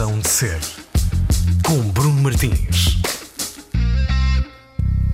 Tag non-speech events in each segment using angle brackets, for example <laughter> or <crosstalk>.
Razão de Ser, com Bruno Martins.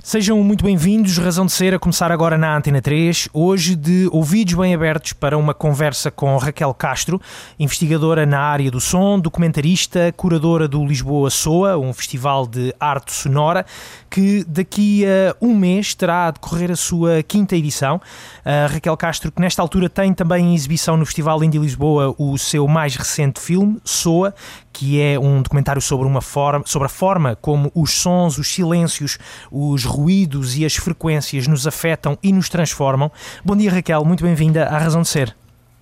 Sejam muito bem-vindos, Razão de Ser, a começar agora na Antena 3, hoje de ouvidos bem abertos para uma conversa com Raquel Castro, investigadora na área do som, documentarista, curadora do Lisboa Soa, um festival de arte sonora, que daqui a um mês terá a decorrer a sua quinta edição. A Raquel Castro, que nesta altura tem também em exibição no Festival Indie Lisboa o seu mais recente filme, Soa, que é um documentário sobre, uma forma, sobre a forma como os sons, os silêncios, os ruídos e as frequências nos afetam e nos transformam. Bom dia, Raquel, muito bem-vinda à Razão de Ser.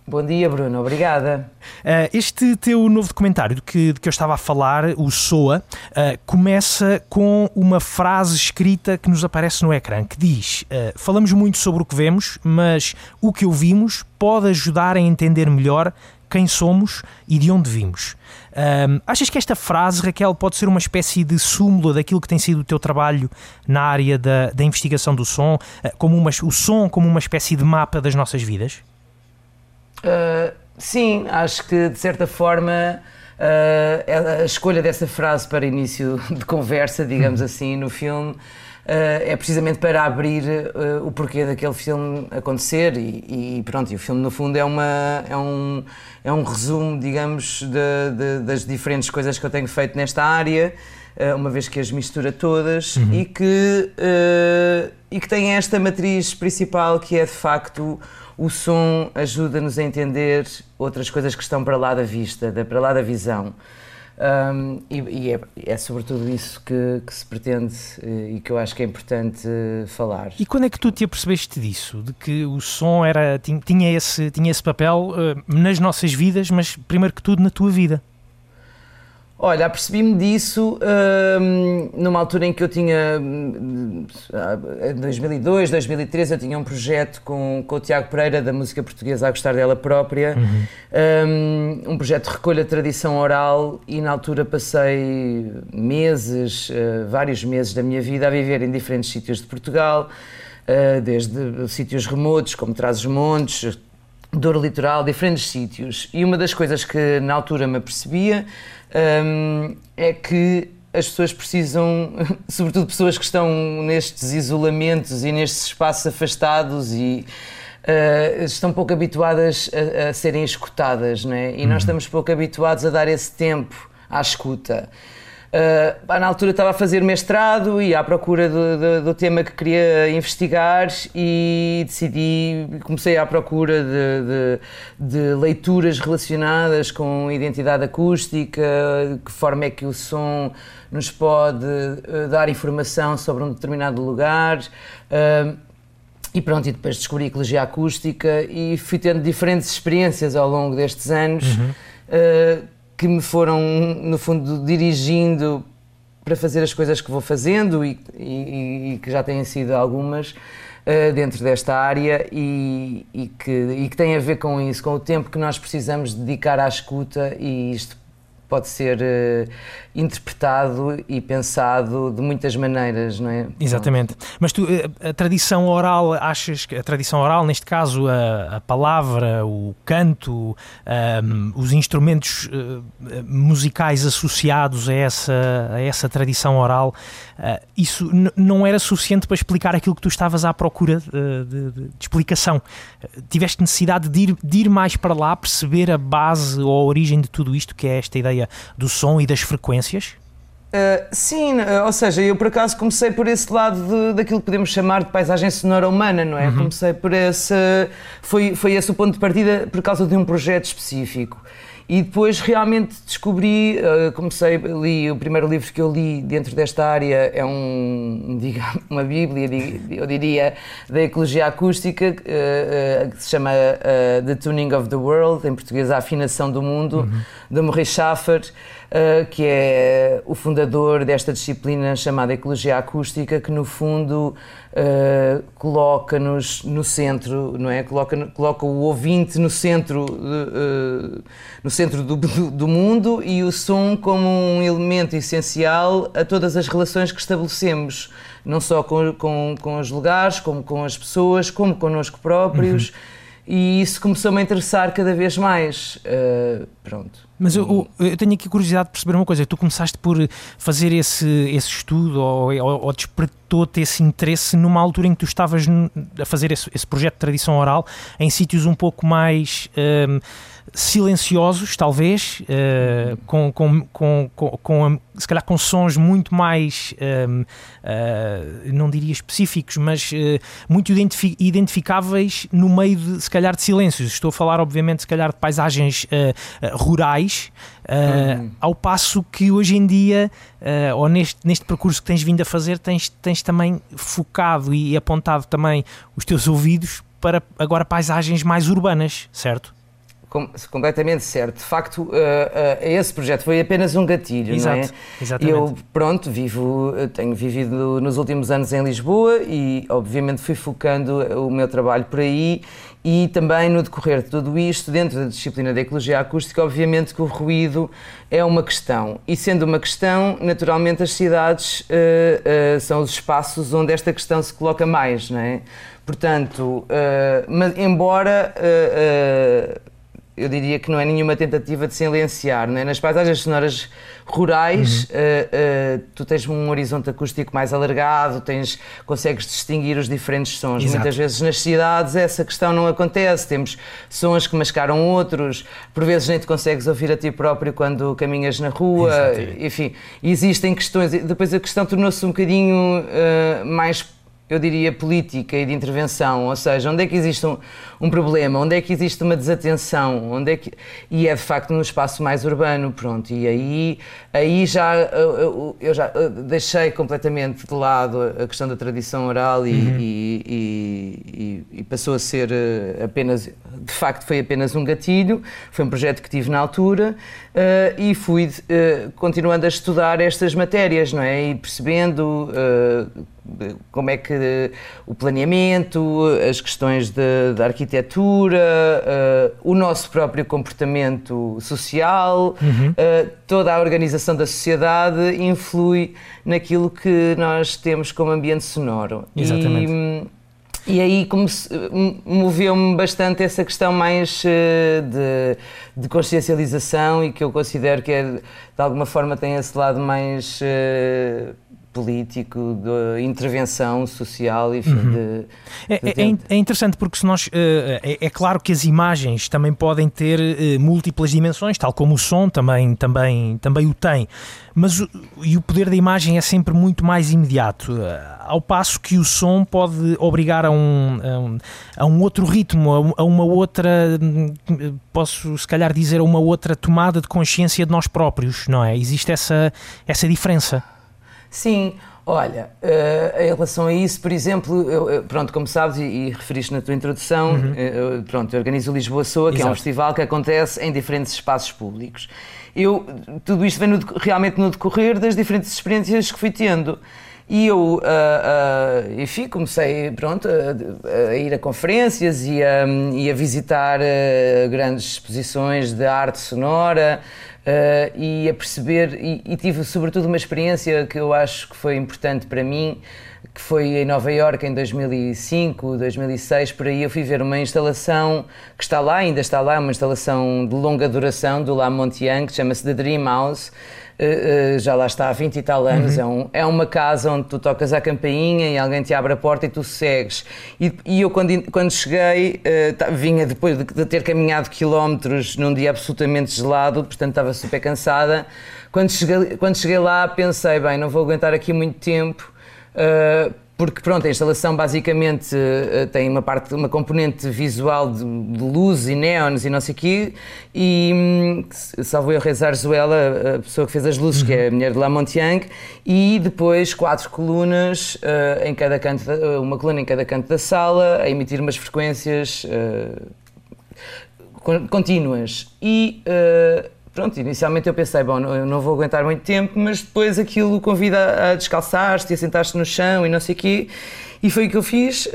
Bom dia, Bruno, obrigada. Uh, este teu novo documentário de que, de que eu estava a falar, o SOA, uh, começa com uma frase escrita que nos aparece no ecrã que diz: uh, Falamos muito sobre o que vemos, mas o que ouvimos pode ajudar a entender melhor quem somos e de onde vimos. Um, achas que esta frase, Raquel, pode ser uma espécie de súmula daquilo que tem sido o teu trabalho na área da, da investigação do som, como uma, o som como uma espécie de mapa das nossas vidas? Uh, sim, acho que de certa forma uh, a escolha dessa frase para início de conversa, digamos uhum. assim, no filme. Uh, é precisamente para abrir uh, o porquê daquele filme acontecer e, e, pronto, e o filme no fundo é, uma, é, um, é um resumo, digamos, de, de, das diferentes coisas que eu tenho feito nesta área, uh, uma vez que as mistura todas uhum. e, que, e que tem esta matriz principal que é de facto o som ajuda-nos a entender outras coisas que estão para lá da vista, para lá da visão. Um, e, e é, é, sobretudo isso que, que, se pretende eh, e que eu acho que é importante falar. E quando é que tu te apercebeste disso? De que o som era, tinha, esse, tinha esse papel uh, nas nossas vidas, mas primeiro que tudo na tua vida? Olha, apercebi-me disso hum, numa altura em que eu tinha, hum, em 2002, 2013, eu tinha um projeto com, com o Tiago Pereira da música portuguesa a gostar dela própria, uhum. um, um projeto de recolha de tradição oral e na altura passei meses, uh, vários meses da minha vida a viver em diferentes sítios de Portugal, uh, desde sítios remotos como Trás-os-Montes, Douro Litoral, diferentes sítios. E uma das coisas que na altura me apercebia um, é que as pessoas precisam, <laughs> sobretudo pessoas que estão nestes isolamentos e nestes espaços afastados e uh, estão pouco habituadas a, a, serem escutadas, não é? E nós uhum. estamos pouco habituados a dar esse tempo à escuta. Uh, na altura estava a fazer mestrado e à procura do, do, do, tema que queria investigar e decidi, comecei à procura de, de, de, leituras relacionadas com identidade acústica, que forma é que o som nos pode uh, dar informação sobre um determinado lugar. Uh, e pronto, e depois descobri ecologia acústica e fui tendo diferentes experiências ao longo destes anos. Uhum que me foram, no fundo, dirigindo para fazer as coisas que vou fazendo e, e, e que já têm sido algumas uh, dentro desta área e, e, que, e que a ver com isso, com o tempo que nós precisamos dedicar à escuta e isto pode ser uh, interpretado e pensado de muitas maneiras, não é? Exatamente. Mas tu, eh, a tradição oral, achas que a tradição oral, neste caso a, a palavra, o canto, um, ehm, os instrumentos uh, musicais associados a essa, a essa tradição oral, uh, isso não era suficiente para explicar aquilo que tu estavas à procura de, de, de explicação. Tiveste necessidade de ir, de ir mais para lá, perceber a base ou a origem de tudo isto, que é esta ideia do som e das frequências? Uh, sim, uh, ou seja, eu por acaso comecei por esse lado de, daquilo que podemos chamar de paisagem sonora humana, não é? Uhum. Comecei por esse. Foi, foi esse o ponto de partida por causa de um projeto específico. E depois realmente descobri, uh, comecei, li, o primeiro livro que eu li dentro desta área é um, digamos, uma bíblia, eu diria, da ecologia acústica, uh, uh, que se chama The Tuning of the World, em português A Afinação do Mundo, uhum. de Maurice Schaffer, que é o fundador desta disciplina chamada ecologia acústica, que no fundo uh, coloca-nos no centro, não é? Coloca, coloca o ouvinte no centro, uh, no centro do, do, do, mundo e o som como um elemento essencial a todas as relações que estabelecemos, não só com, com, com os lugares, como com as pessoas, como connosco próprios. Uhum. E isso começou-me a interessar cada vez mais. Uh, pronto. Mas eu, eu, tenho aqui curiosidade de perceber uma coisa. Tu começaste por fazer esse, esse estudo ou, ou, ou despertou-te esse interesse numa altura em que tu estavas a fazer esse, esse projeto de tradição oral em sítios um pouco mais. Um, silenciosos, talvez, uh, com, com, com, com, se calhar com sons muito mais, uh, uh, não diria específicos, mas eh, muito identifi identificáveis no meio, de, se calhar, de silêncios. Estou a falar, obviamente, se calhar de paisagens rurais, uhum. ao passo que hoje em dia, ou neste, neste percurso que tens vindo a fazer, tens, tens também focado e apontado também os teus ouvidos para agora paisagens mais urbanas, certo? Completamente certo. De facto, uh, uh, esse projeto foi apenas um gatilho, Exato, não é? Exatamente. Eu, pronto, vivo, tenho vivido nos últimos anos em Lisboa e, obviamente, fui focando o meu trabalho por aí e também no decorrer de tudo isto, dentro da disciplina da ecologia acústica, obviamente que o ruído é uma questão. E sendo uma questão, naturalmente as cidades uh, uh, são os espaços onde esta questão se coloca mais, não é? Portanto, uh, mas, embora eu diria que não é nenhuma tentativa de silenciar. Não é? Nas paisagens sonoras rurais, uhum. uh, uh, tu tens um horizonte acústico mais alargado, tens, consegues distinguir os diferentes sons. Exato. Muitas vezes nas cidades essa questão não acontece. Temos sons que mascaram outros, por vezes nem te consegues ouvir a ti próprio quando caminhas na rua. Exato. Enfim, existem questões. Depois a questão tornou-se um bocadinho uh, mais eu diria, política e de intervenção, ou seja, onde é que existe um, um, problema, onde é que existe uma desatenção, onde é que... e é de facto num espaço mais urbano, pronto, e aí, aí já eu, eu já deixei completamente de lado a questão da tradição oral e, uhum. e, e, e, passou a ser eh, apenas, de facto foi apenas um gatilho, foi um projeto que tive na altura uh, e fui uh, continuando a estudar estas matérias, não é, e percebendo... Uh, como é que o planeamento, as questões da arquitetura, uh, o nosso próprio comportamento social, uhum. uh, toda a organização da sociedade influi naquilo que nós temos como ambiente sonoro. Exatamente. E, e aí moveu-me bastante essa questão mais de, de, consciencialização e que eu considero que é, de alguma forma tem esse lado mais político, de intervenção social, enfim. Uhum. De, é, é, é, interessante porque se nós. Eh, é, é, claro que as imagens também podem ter eh, múltiplas dimensões, tal como o som também, também, também o tem. Mas o, e o poder da imagem é sempre muito mais imediato, eh, ao passo que o som pode obrigar a um, a um, a um outro ritmo, a, uma outra, posso se calhar dizer, a uma outra tomada de consciência de nós próprios, não é? Existe essa, essa diferença. Sim, olha, uh, em relação a isso, por exemplo, eu, pronto, como sabes e, e, referiste na tua introdução, uhum. eu, pronto, eu organizo o Lisboa Soa, que Exato. é um festival que acontece em diferentes espaços públicos. Eu, tudo isto vem no, realmente no decorrer das diferentes experiências que fui tendo. E eu, uh, uh, enfim, comecei pronto, a, a, ir a conferências e a, e a visitar uh, grandes exposições de arte sonora, uh, e a perceber, e, e, tive sobretudo uma experiência que eu acho que foi importante para mim, que foi em Nova Iorque em 2005, 2006, por aí eu fui ver uma instalação que está lá, ainda está lá, uma instalação de longa duração do La Montian, que chama-se The Dream House, Uh, uh, já lá está há 20 e tal anos. Uhum. É, um, é, uma casa onde tu tocas a campainha e alguém te abre a porta e tu segues. E, e eu, quando, quando cheguei, uh, vinha depois de, de, ter caminhado quilómetros num dia absolutamente gelado, portanto estava super cansada. Quando cheguei, quando cheguei lá, pensei: bem, não vou aguentar aqui muito tempo porque pronto, a instalação basicamente uh, tem uma parte, uma componente visual de, de luz e neons e não sei o quê, e um, salvo eu rezar Zuela, a pessoa que fez as luzes, uhum. que é a mulher de La Montiang, e depois quatro colunas uh, em cada canto, uma coluna em cada canto da sala, a emitir umas frequências uh, contínuas. E pronto, inicialmente eu pensei, bom, eu não vou aguentar muito tempo, mas depois aquilo convida a descalçar-te e a sentar-te no chão e não sei o quê. E foi o que eu fiz, uh, uh,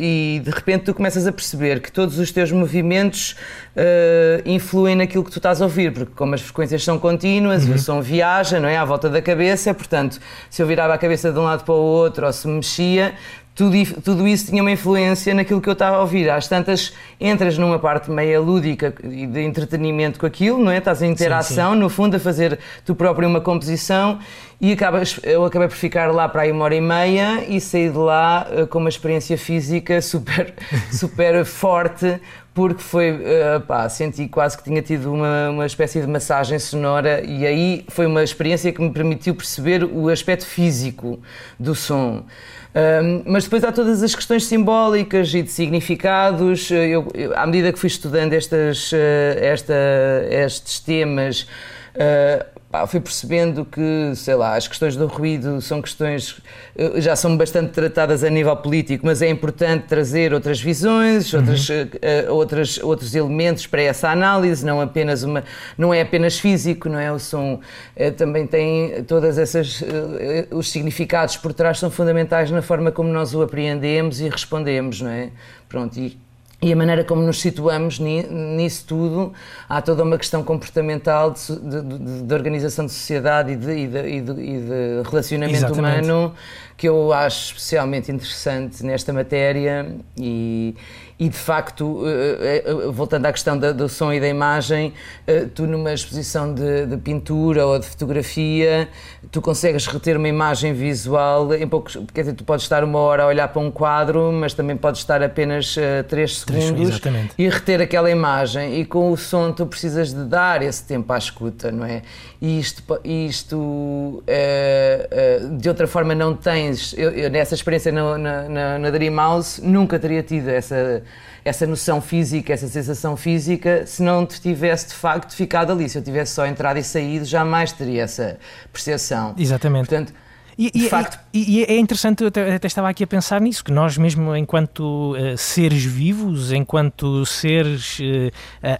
e de repente tu começas a perceber que todos os teus movimentos uh, influem naquilo que tu estás a ouvir, porque como as frequências são contínuas uhum. e o som viaja, não é? À volta da cabeça, portanto, se eu virava a cabeça de um lado para o outro ou se me mexia, tudo, tudo isso tinha uma influência naquilo que eu estava a ouvir. Às tantas, entras numa parte meia lúdica e de entretenimento com aquilo, não é? Estás em interação, sim, sim. no fundo, a fazer tu próprio uma composição e acabas, eu acabei por ficar lá para aí uma hora e meia e saí de lá uh, com uma experiência física <laughs> super, super forte, porque foi, uh, pá, senti quase que tinha tido uma, uma espécie de massagem sonora e aí foi uma experiência que me permitiu perceber o aspecto físico do som. Um, mas depois há todas as questões simbólicas e de significados. Eu, eu à medida que fui estudando estas, uh, esta, estes temas, uh, pá, fui percebendo que, sei lá, as questões do ruído são questões eh, já são bastante tratadas a nível político, mas é importante trazer outras visões, uhum. outras, uh, outras, outros elementos para essa análise, não apenas uma, não é apenas físico, não é o som, uh, também tem todas essas uh, os significados por trás são fundamentais na forma como nós o apreendemos e respondemos, não é? Pronto, e e a maneira como nos situamos nisso tudo, há toda uma questão comportamental de, de, de organização de sociedade e de, e e de relacionamento Exatamente. humano que eu acho especialmente interessante nesta matéria e, e de facto, eh, eh, voltando à questão do som e da imagem, eh, tu numa exposição de, de, pintura ou de fotografia, tu consegues reter uma imagem visual em poucos, quer dizer, tu podes estar uma hora a olhar para um quadro, mas também podes estar apenas três segundos Exatamente. e reter aquela imagem e com o som tu precisas de dar esse tempo à escuta, não é? E isto, isto de outra forma não eu, eu nessa experiência na, na, na Dream House nunca teria tido essa essa noção física, essa sensação física, se não tivesse de facto ficado ali. Se eu tivesse só entrado e saído, jamais teria essa percepção. Exatamente. Portanto, e, e, facto... e, e, é interessante, eu até, até, estava aqui a pensar nisso, que nós mesmo enquanto uh, seres vivos, enquanto seres uh,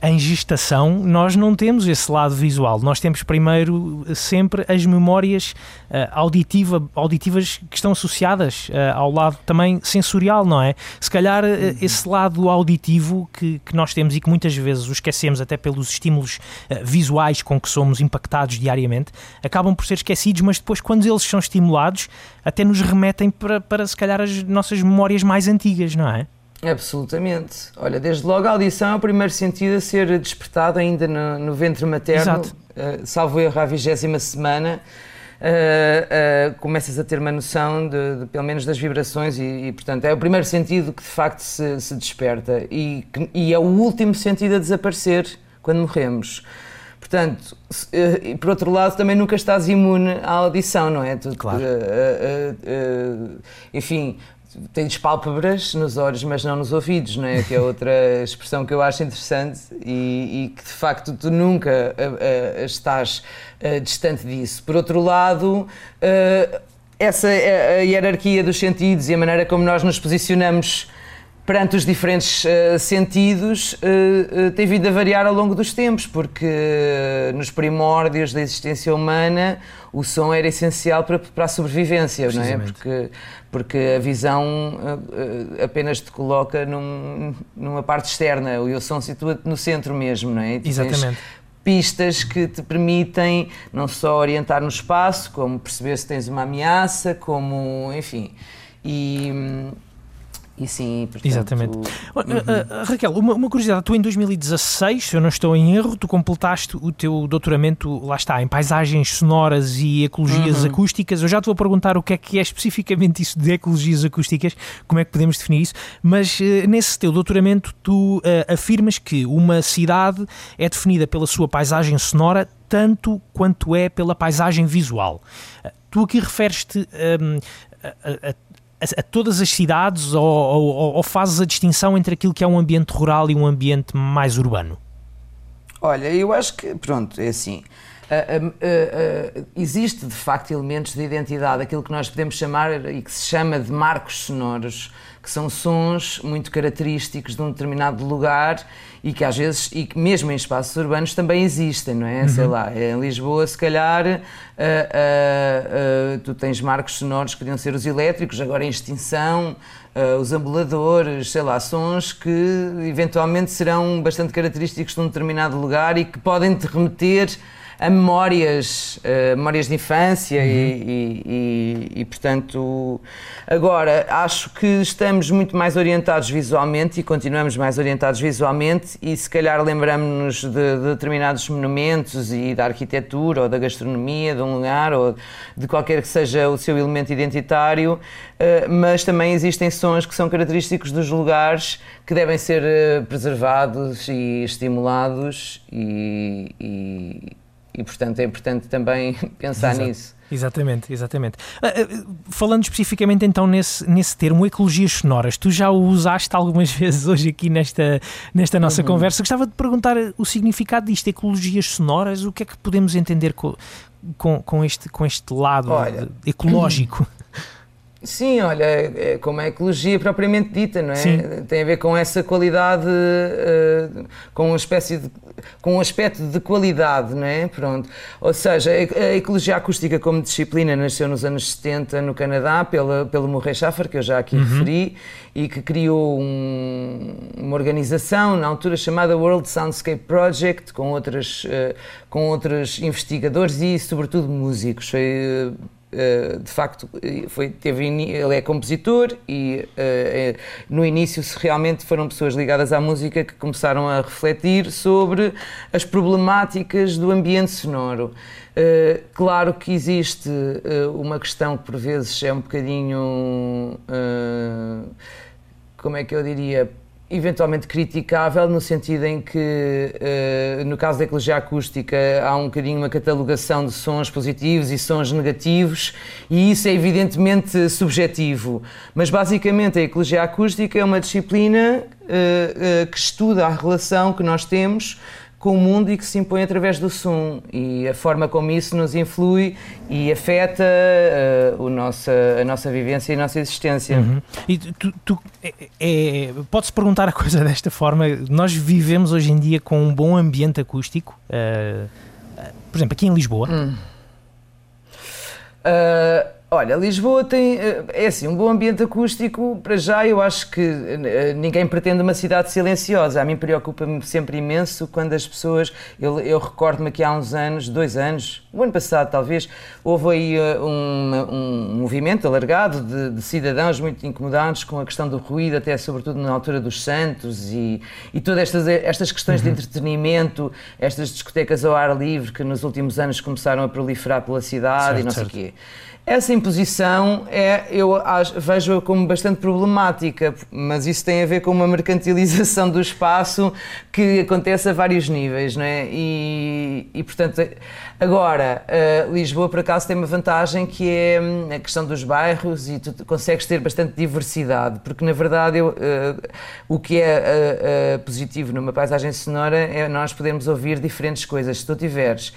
em gestação, nós não temos esse lado visual. Nós temos primeiro sempre as memórias uh, auditiva, auditivas que estão associadas ao lado também sensorial, não é? Se calhar uhum. esse lado auditivo que, que nós temos e que muitas vezes o esquecemos até pelos estímulos visuais com que somos impactados diariamente, acabam por ser esquecidos, mas depois quando eles são estimulados estimulados, até nos remetem para, para se calhar as nossas memórias mais antigas, não é? Absolutamente. Olha, desde logo a audição é o primeiro sentido a ser despertado ainda no, no ventre materno, uh, salvo erro à vigésima semana. Uh, uh, começas a ter uma noção de, de, pelo menos das vibrações e, e, portanto é o primeiro sentido que de facto se, se desperta e, que, e é o último sentido a desaparecer quando morremos. Portanto, eh, por outro lado, também nunca estás imune à audição, não é? Tu, claro. Uh, uh, uh, enfim, tens pálpebras nos olhos, mas não nos ouvidos, não é? Que é outra <laughs> expressão que eu acho interessante e, e que de facto tu nunca estás distante disso. Por outro lado, essa a hierarquia dos sentidos e a maneira como nós nos posicionamos perante os diferentes uh, sentidos, uh, uh, tem vindo a variar ao longo dos tempos, porque nos primórdios da existência humana o som era essencial para, para a sobrevivência, não é? Porque, porque a visão apenas te coloca num, numa parte externa e o som situa-te no centro mesmo, não é? Exatamente pistas que te permitem não só orientar no espaço, como perceber se tens uma ameaça, como, enfim. E, e sim, portanto... Exatamente. Uhum. Uh, uh, Raquel, uma, uma, curiosidade, tu em 2016, se eu não estou em erro, tu completaste o teu doutoramento, lá está, em paisagens sonoras e ecologias uhum. acústicas. Eu já te vou perguntar o que é que é especificamente isso de ecologias acústicas, como é que podemos definir isso, mas uh, nesse teu doutoramento tu afirmas que uma cidade é definida pela sua paisagem sonora tanto quanto é pela paisagem visual. Tu aqui referes-te um, a, a a, a, todas as cidades ou, ou, ou, fazes a distinção entre aquilo que é um ambiente rural e um ambiente mais urbano? Olha, eu acho que, pronto, é assim. Uh, uh, uh, existe de facto elementos de identidade, aquilo que nós podemos chamar e que se chama de marcos sonoros, que são sons muito característicos de um determinado lugar e que às vezes, e que mesmo em espaços urbanos também existem, não é? Uhum. Sei lá, em Lisboa, se calhar, uh, uh, uh, tu tens marcos sonoros que podiam ser os elétricos, agora em extinção, os ambuladores, sei lá, sons que eventualmente serão bastante característicos de um determinado lugar e que podem te remeter a memórias, uh, memórias de infância uhum. e, e, e, portanto, agora acho que estamos muito mais orientados visualmente e continuamos mais orientados visualmente e se calhar lembramos-nos de, de, determinados monumentos e da arquitetura ou da gastronomia de um lugar ou de qualquer que seja o seu elemento identitário, uh, mas também existem sons que são característicos dos lugares que devem ser uh, preservados e estimulados e, e portanto, é importante também <laughs> pensar Exato. nisso. Exatamente, exatamente. Uh, falando especificamente então nesse, nesse termo, ecologias sonoras, tu já o usaste algumas <laughs> vezes hoje aqui nesta, nesta nossa uhum. conversa. Gostava de perguntar o significado disto, ecologias sonoras, o que é que podemos entender com, com, com este, com este lado Olha, ecológico? Sim, olha, é como a ecologia propriamente dita, não é? Sim. Tem a ver com essa qualidade, uh, com uma espécie de, com um aspecto de qualidade, não é? Pronto. Ou seja, a ecologia acústica como disciplina nasceu nos anos 70 no Canadá pela, pelo Murray Schaffer, que eu já aqui uhum. referi, e que criou um, uma organização na altura chamada World Soundscape Project, com, outras, uh, com outros investigadores e, sobretudo, músicos. Foi uh, eh, de facto foi, teve, ele é compositor e uh, no início realmente foram pessoas ligadas à música que começaram a refletir sobre as problemáticas do ambiente sonoro. Uh, claro que existe uma questão que por vezes é um bocadinho, como é que eu diria, eventualmente criticável no sentido em que, uh, no caso da ecologia acústica, há um bocadinho uma catalogação de sons positivos e sons negativos e isso é evidentemente subjetivo. Mas basicamente a ecologia acústica é uma disciplina uh, uh, que estuda a relação que nós temos com o mundo e que se impõe através do som e a forma como isso nos influi e afeta uh, o nossa, a nossa vivência e a nossa existência. Uhum. E tu, tu é, é, pode-se perguntar a <laughs> coisa desta forma: nós vivemos hoje em dia com um bom ambiente acústico, uh, por exemplo, aqui em Lisboa. Hum. Uh, Olha, Lisboa tem, eh, é assim, um bom ambiente acústico, para já eu acho que eh, ninguém pretende uma cidade silenciosa. A mim preocupa-me sempre imenso quando as pessoas, eu, eu recordo-me que há uns anos, dois anos, o ano passado talvez, houve aí eh, um, um movimento alargado de, de, cidadãos muito incomodados com a questão do ruído, até sobretudo na altura dos Santos e, e todas estas, estas questões uhum. de entretenimento, estas discotecas ao ar livre que nos últimos anos começaram a proliferar pela cidade certo, e não sei o quê. Essa imposição é, eu vejo-a como bastante problemática, mas isso tem a ver com uma mercantilização do espaço que acontece a vários níveis, não é? E, e portanto, agora, uh, Lisboa por acaso tem uma vantagem que é hum, a questão dos bairros e tu consegues ter bastante diversidade, porque na verdade eu, uh, o que é uh, positivo numa paisagem sonora é nós podermos ouvir diferentes coisas. Se tu tiveres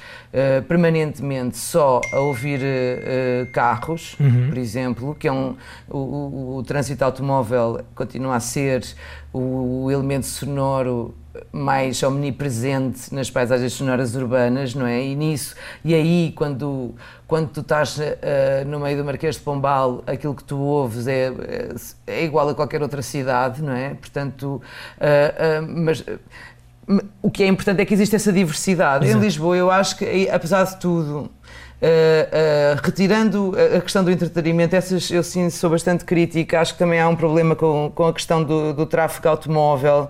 permanentemente só a ouvir carros, uhum. por exemplo, que é um, o, o, o, trânsito automóvel continua a ser o, o elemento sonoro mais omnipresente nas paisagens sonoras urbanas, não é? E nisso, e aí quando, quando tu estás uh, no meio do Marquês de Pombal, aquilo que tu ouves é, é igual a qualquer outra cidade, não é? Portanto, uh, uh, mas o que é importante é que existe essa diversidade. Exato. Em Lisboa, eu acho que, apesar de tudo, Uh, uh, retirando a questão do entretenimento, essas eu sim sou bastante crítica. Acho que também há um problema com, com a questão do, do tráfego automóvel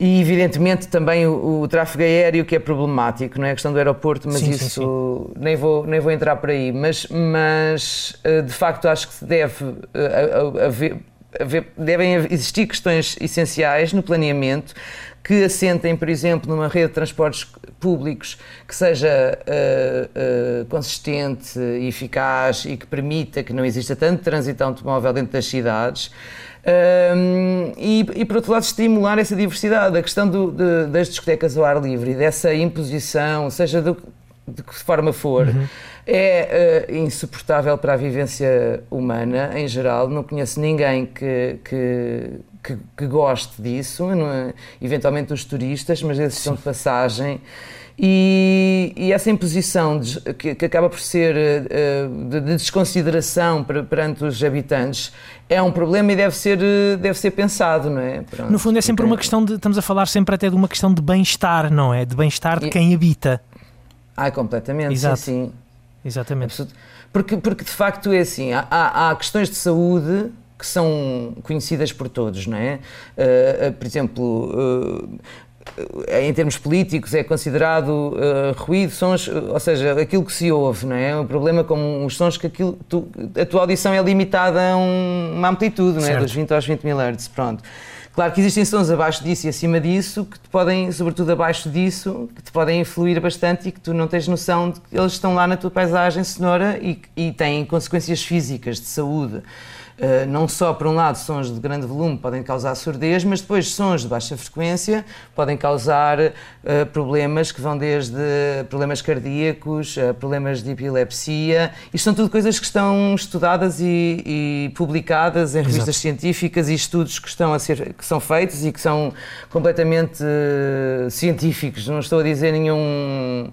e, evidentemente, também o, o, tráfego aéreo, que é problemático, não é a questão do aeroporto, mas sim, isso sim, sim. Nem, vou, nem vou entrar por aí. Mas, mas uh, de facto, acho que se deve haver, haver, devem existir questões essenciais no planeamento que assentem, por exemplo, numa rede de transportes públicos que seja uh, uh, consistente e eficaz e que permita que não exista tanto trânsito automóvel dentro das cidades. Um, e, e, por outro lado, estimular essa diversidade. A questão do, de, das discotecas ao ar livre, dessa imposição, seja do, de que forma for, uhum. é uh, insuportável para a vivência humana em geral. Não conheço ninguém que, que, que, que goste disso, é? eventualmente os turistas, mas esses são de passagem. E, e, essa imposição de, que, que, acaba por ser uh, de, de, desconsideração perante os habitantes é um problema e deve ser, deve ser pensado, não é? Pronto. No fundo é sempre uma questão de, estamos a falar sempre até de uma questão de bem-estar, não é? De bem-estar de quem habita. Ah, completamente, Exato. sim, sim. Exatamente. Porque, porque de facto é assim, há, há, questões de saúde que são conhecidas por todos, não é? Uh, por exemplo, uh, em termos políticos é considerado ruído, sons, ou seja, aquilo que se ouve, não é? O problema com os sons que aquilo, tu, a tua audição é limitada a um, uma amplitude, não é? Dos 20 aos 20 mil Hz, pronto. Claro que existem sons abaixo disso e acima disso que te podem, sobretudo abaixo disso, que te podem influir bastante e que tu não tens noção de que eles estão lá na tua paisagem sonora e, e têm consequências físicas de saúde. Uh, não só, por um lado, sons de grande volume podem causar surdez, mas depois sons de baixa frequência podem causar uh, problemas que vão desde problemas cardíacos, uh, problemas de epilepsia. Isto são tudo coisas que estão estudadas e, e publicadas em revistas Exato. científicas e estudos que, estão a ser, que são feitos e que são completamente científicos. Não estou a dizer nenhum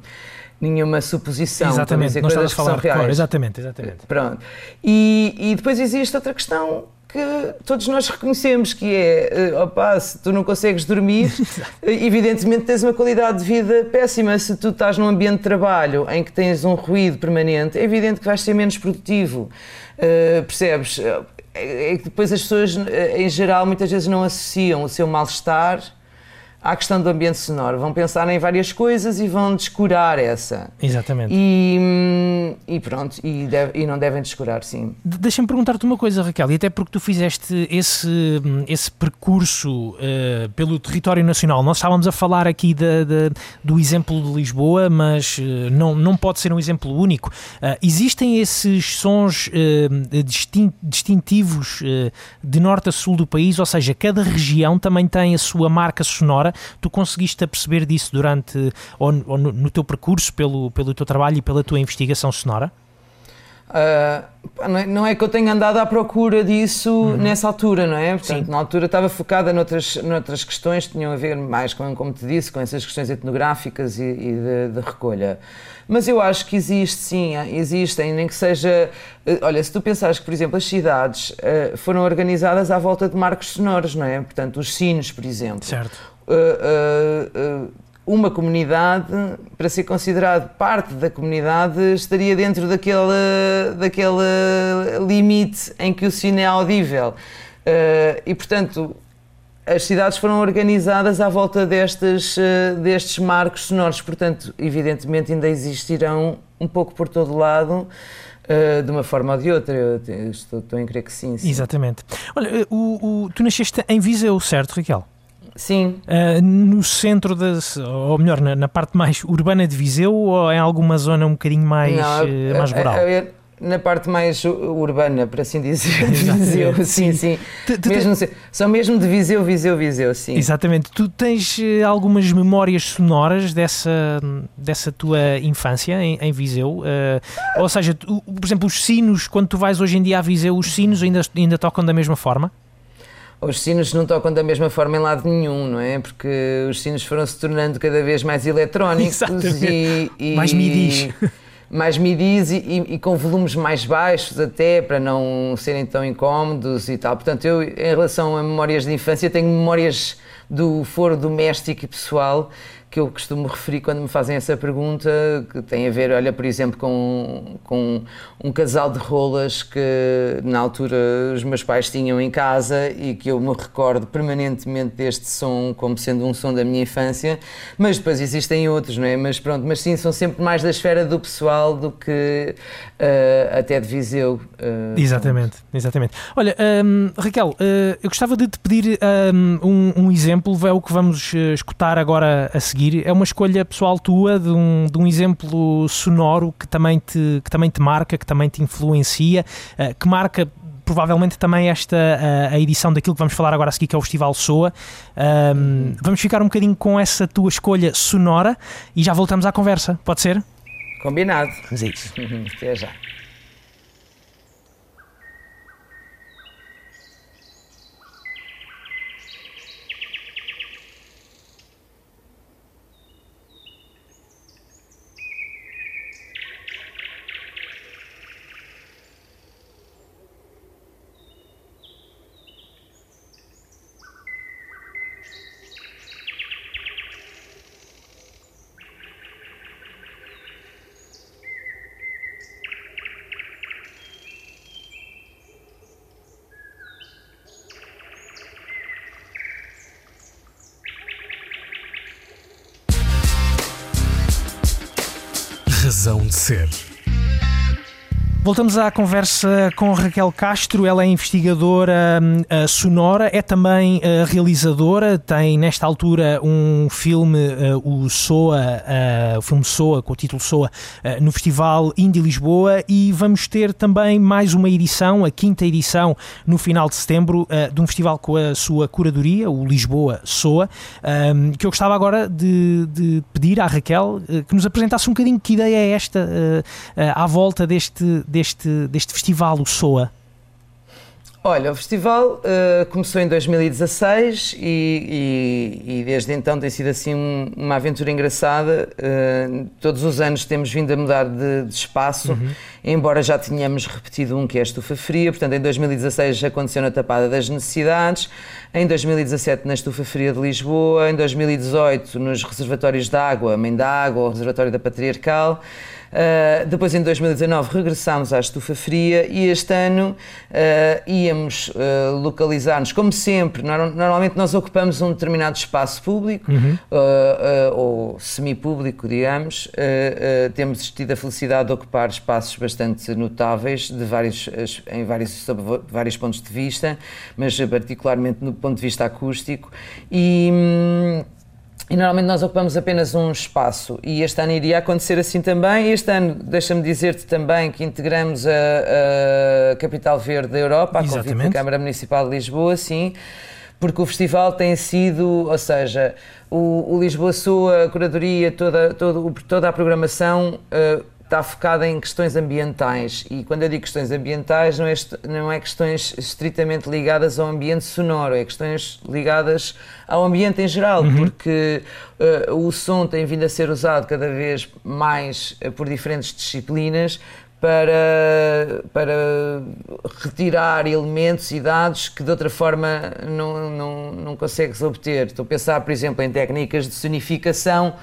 nenhuma suposição. Exatamente, dizer não estavas a falar reais. claro, exatamente, exatamente. Pronto. E, e depois existe outra questão que todos nós reconhecemos, que é, eh, opa, se tu não consegues dormir, <laughs> evidentemente tens uma qualidade de vida péssima. Se tu estás num ambiente de trabalho em que tens um ruído permanente, é evidente que vais ser menos produtivo. Uh, percebes? É que depois as pessoas, em geral, muitas vezes não associam o seu mal-estar à questão do ambiente sonoro. Vão pensar em várias coisas e vão descurar essa. Exatamente. E, e pronto, e, deve, e, não devem descurar, sim. Deixa-me perguntar-te uma coisa, Raquel, e até porque tu fizeste esse, esse percurso uh, pelo território nacional. Nós estávamos a falar aqui de, de, do exemplo de Lisboa, mas uh, não, não pode ser um exemplo único. Uh, existem esses sons distin distintivos de norte a sul do país, ou seja, cada região também tem a sua marca sonora. Tu conseguiste perceber disso durante ou, ou no, no, teu percurso pelo, pelo teu trabalho e pela tua investigação sonora? Uh, não, é, que eu tenha andado à procura disso uhum. nessa altura, não é? Portanto, Sim. na altura estava focada noutras, noutras questões que tinham a ver mais com, como te disse, com essas questões etnográficas e, e de, de, recolha. Mas eu acho que existe, sim, existem, nem que seja. Olha, se tu pensares que, por exemplo, as cidades uh, foram organizadas à volta de marcos sonoros, não é? Portanto, os sinos, por exemplo. Certo. Uh, uma comunidade, para ser considerado parte da comunidade, estaria dentro daquele, daquele limite em que o sino é audível. Uh, e, portanto, as cidades foram organizadas à volta destes, uh, destes marcos sonoros, portanto, evidentemente ainda existirão um pouco por todo lado. Uh, de uma forma ou de outra, eu estou, estou em crer que sim, sim. Exatamente. Olha, o, o, tu nasceste em Viseu, certo, Raquel? Sim. Uh, no centro, da, ou melhor, na, na, parte mais urbana de Viseu ou em alguma zona um bocadinho mais, Não, uh, mais rural? Na parte mais urbana, por assim dizer, de <laughs> Viseu, sim, sim. Tu, tu mesmo, tens... São mesmo de Viseu, Viseu, Viseu, sim. Exatamente. Tu tens uh, algumas memórias sonoras dessa, dessa tua infância em, em Viseu? ou seja, tu, por exemplo, os sinos, quando tu vais hoje em dia a Viseu, os sinos ainda, ainda tocam da mesma forma? Os sinos não tocam da mesma forma em lado nenhum, não é? Porque os sinos foram se tornando cada vez mais eletrónicos e, e, mais midis. <laughs> Mais midis e, e, e, com volumes mais baixos até, para não serem tão incómodos e tal. Portanto, eu, em relação a memórias de infância, tenho memórias do foro doméstico e pessoal que eu costumo referir quando me fazem essa pergunta, que tem a ver, olha, por exemplo, com, com um casal de rolas que na altura os meus pais tinham em casa e que eu me recordo permanentemente deste som como sendo um som da minha infância, mas depois existem outros, não é? Mas pronto, mas sim, são sempre mais da esfera do pessoal do que uh, até de Viseu. Uh, exatamente, exatamente. Olha, um, Raquel, uh, eu gostava de te pedir um, um exemplo, é o que vamos escutar agora a seguir é uma escolha pessoal tua de um, de um exemplo sonoro que também, te, que também te marca, que também te influencia, uh, que marca provavelmente também esta a, a, edição daquilo que vamos falar agora a seguir, que é o Festival Soa. Um, vamos ficar um bocadinho com essa tua escolha sonora e já voltamos à conversa, pode ser? Combinado. Mas é isso. <laughs> Até já. Ser. Voltamos à conversa com Raquel Castro, ela é investigadora uh, sonora, é também uh, realizadora, tem nesta altura um filme, uh, o SOA, o filme SOA, com o título SOA, no Festival Indie Lisboa. E vamos ter também mais uma edição, a quinta edição, no final de setembro, de um festival com a sua curadoria, o Lisboa SOA, um, que eu gostava agora de, de pedir à Raquel que nos apresentasse um bocadinho que ideia é esta à volta deste deste, deste festival, o SOA? Olha, o festival uh, começou em 2016 e, e, e, desde então tem sido assim um, uma aventura engraçada. Uh, todos os anos temos vindo a mudar de, de espaço, uhum. embora já tenhamos repetido um que é a Estufa Fria. Portanto, em 2016 aconteceu na Tapada das Necessidades, em 2017 na Estufa Fria de Lisboa, em 2018 nos reservatórios de água, Mãe da Água, o Reservatório da Patriarcal. Uh, depois, em 2019, regressámos à estufa fria e este ano uh, íamos uh, localizar-nos, como sempre, normalmente nós ocupamos um determinado espaço público, uhum. ou semi-público, digamos. temos tido a felicidade de ocupar espaços bastante notáveis, de vários, em vários, sob vários pontos de vista, mas particularmente no ponto de vista acústico. E. Hum, e normalmente nós ocupamos apenas um espaço e este ano iria acontecer assim também. Este ano, deixa-me dizer-te também que integramos a, a, Capital Verde da Europa, a convite da Câmara Municipal de Lisboa, sim, porque o festival tem sido, ou seja, o, o Lisboa Sua, a curadoria, toda, toda, toda a programação. Uh, está focada em questões ambientais e quando eu digo questões ambientais não é, não é questões estritamente ligadas ao ambiente sonoro, é questões ligadas ao ambiente em geral, uhum. porque uh, o som tem vindo a ser usado cada vez mais uh, por diferentes disciplinas para, para retirar elementos e dados que de outra forma não, não, não consegues obter. Estou a pensar, por exemplo, em técnicas de sonificação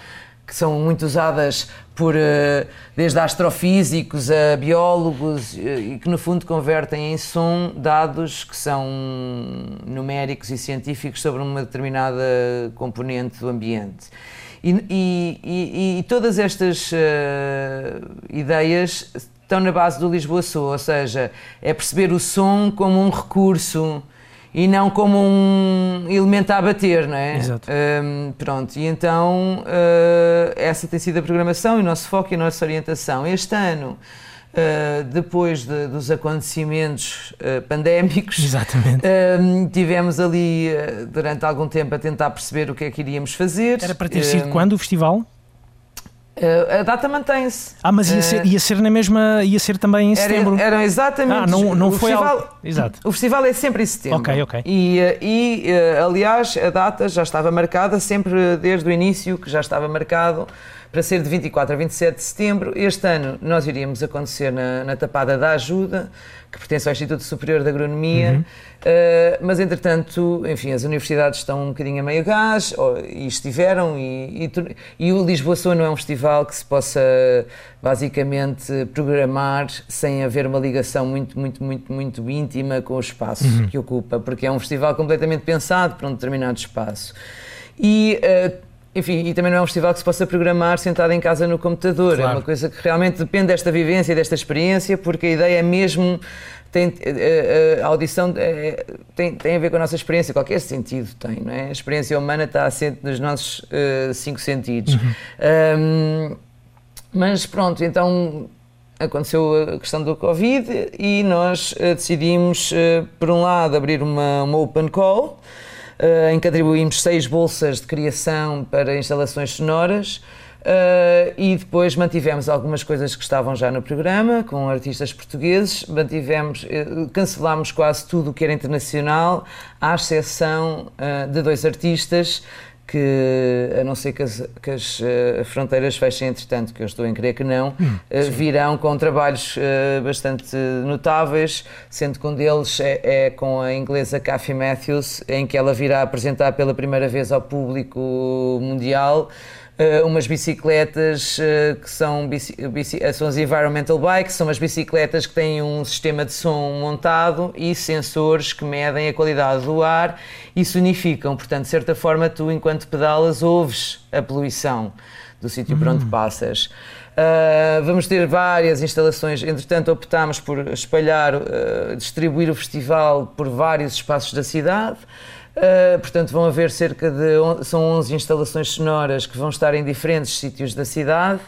que são muito usadas por eh, desde astrofísicos a biólogos eh, e que no fundo convertem em som dados que são numéricos e científicos sobre uma determinada componente do ambiente. E, e, e, e todas estas uh, ideias estão na base do Lisboa Sul, ou seja, é perceber o som como um recurso e não como um elemento a bater, não é? Exato. Um, pronto, e então uh, essa tem sido a programação e o nosso foco e a nossa orientação. Este ano, uh, depois de, dos acontecimentos uh, pandémicos, tivemos ali durante algum tempo a tentar perceber o que é que iríamos fazer. Era para ter sido quando o festival? Uh, a data mantém-se. Ah, mas ia, uh, ser, ia ser na mesma, ia ser também em setembro. Eram exatamente. Ah, não, não o foi festival, algo... Exato. O festival é sempre em setembro. Ok, ok. E, eh, e aliás, a data já estava marcada sempre desde o início, que já estava marcado para ser de 24 a 27 de setembro. Este ano nós iríamos acontecer na, na Tapada da Ajuda, que pertence ao Instituto Superior de Agronomia, uhum. uh, mas entretanto, enfim, as universidades estão um bocadinho a meio gás, ou, e estiveram, e, e, e o Lisboa Soa não é um festival que se possa basicamente programar sem haver uma ligação muito, muito, muito, muito íntima com o espaço uhum. que ocupa, porque é um festival completamente pensado para um determinado espaço. E uh, enfim, e também não é um festival que se possa programar sentado em casa no computador. Claro. É uma coisa que realmente depende desta vivência, desta experiência, porque a ideia é mesmo. Tem, a, eh, eh, a audição é, tem, tem a ver com a nossa experiência, qualquer sentido tem, não é? A experiência humana está assente nos nossos uh, cinco sentidos. Uhum. Um, mas pronto, então aconteceu a questão do Covid e nós decidimos, por um lado, abrir uma, uma open call em que atribuímos seis bolsas de criação para instalações sonoras. Uh, e depois mantivemos algumas coisas que estavam já no programa, com artistas portugueses, mantivemos, uh, cancelámos quase tudo o que era internacional, à exceção uh, de dois artistas que, a não ser que as, que as uh, fronteiras fechem entretanto, que eu estou em crer que não, hum, uh, virão com trabalhos uh, bastante notáveis, sendo que um deles é, é, com a inglesa Kathy Matthews, em que ela virá apresentar pela primeira vez ao público mundial uh, umas bicicletas uh, que são, bici, bici, eh, são as environmental bikes, são umas bicicletas que têm um sistema de som montado e sensores que medem a qualidade do ar e sonificam. Portanto, de certa forma, tu, enquanto pedalas, ouves a poluição. do sítio por onde passas. Uh, vamos ter várias instalações, entretanto optámos por espalhar, uh, distribuir o festival por vários espaços da cidade. Uh, portanto, vão haver cerca de on são 11 instalações sonoras que vão estar em diferentes sítios da cidade.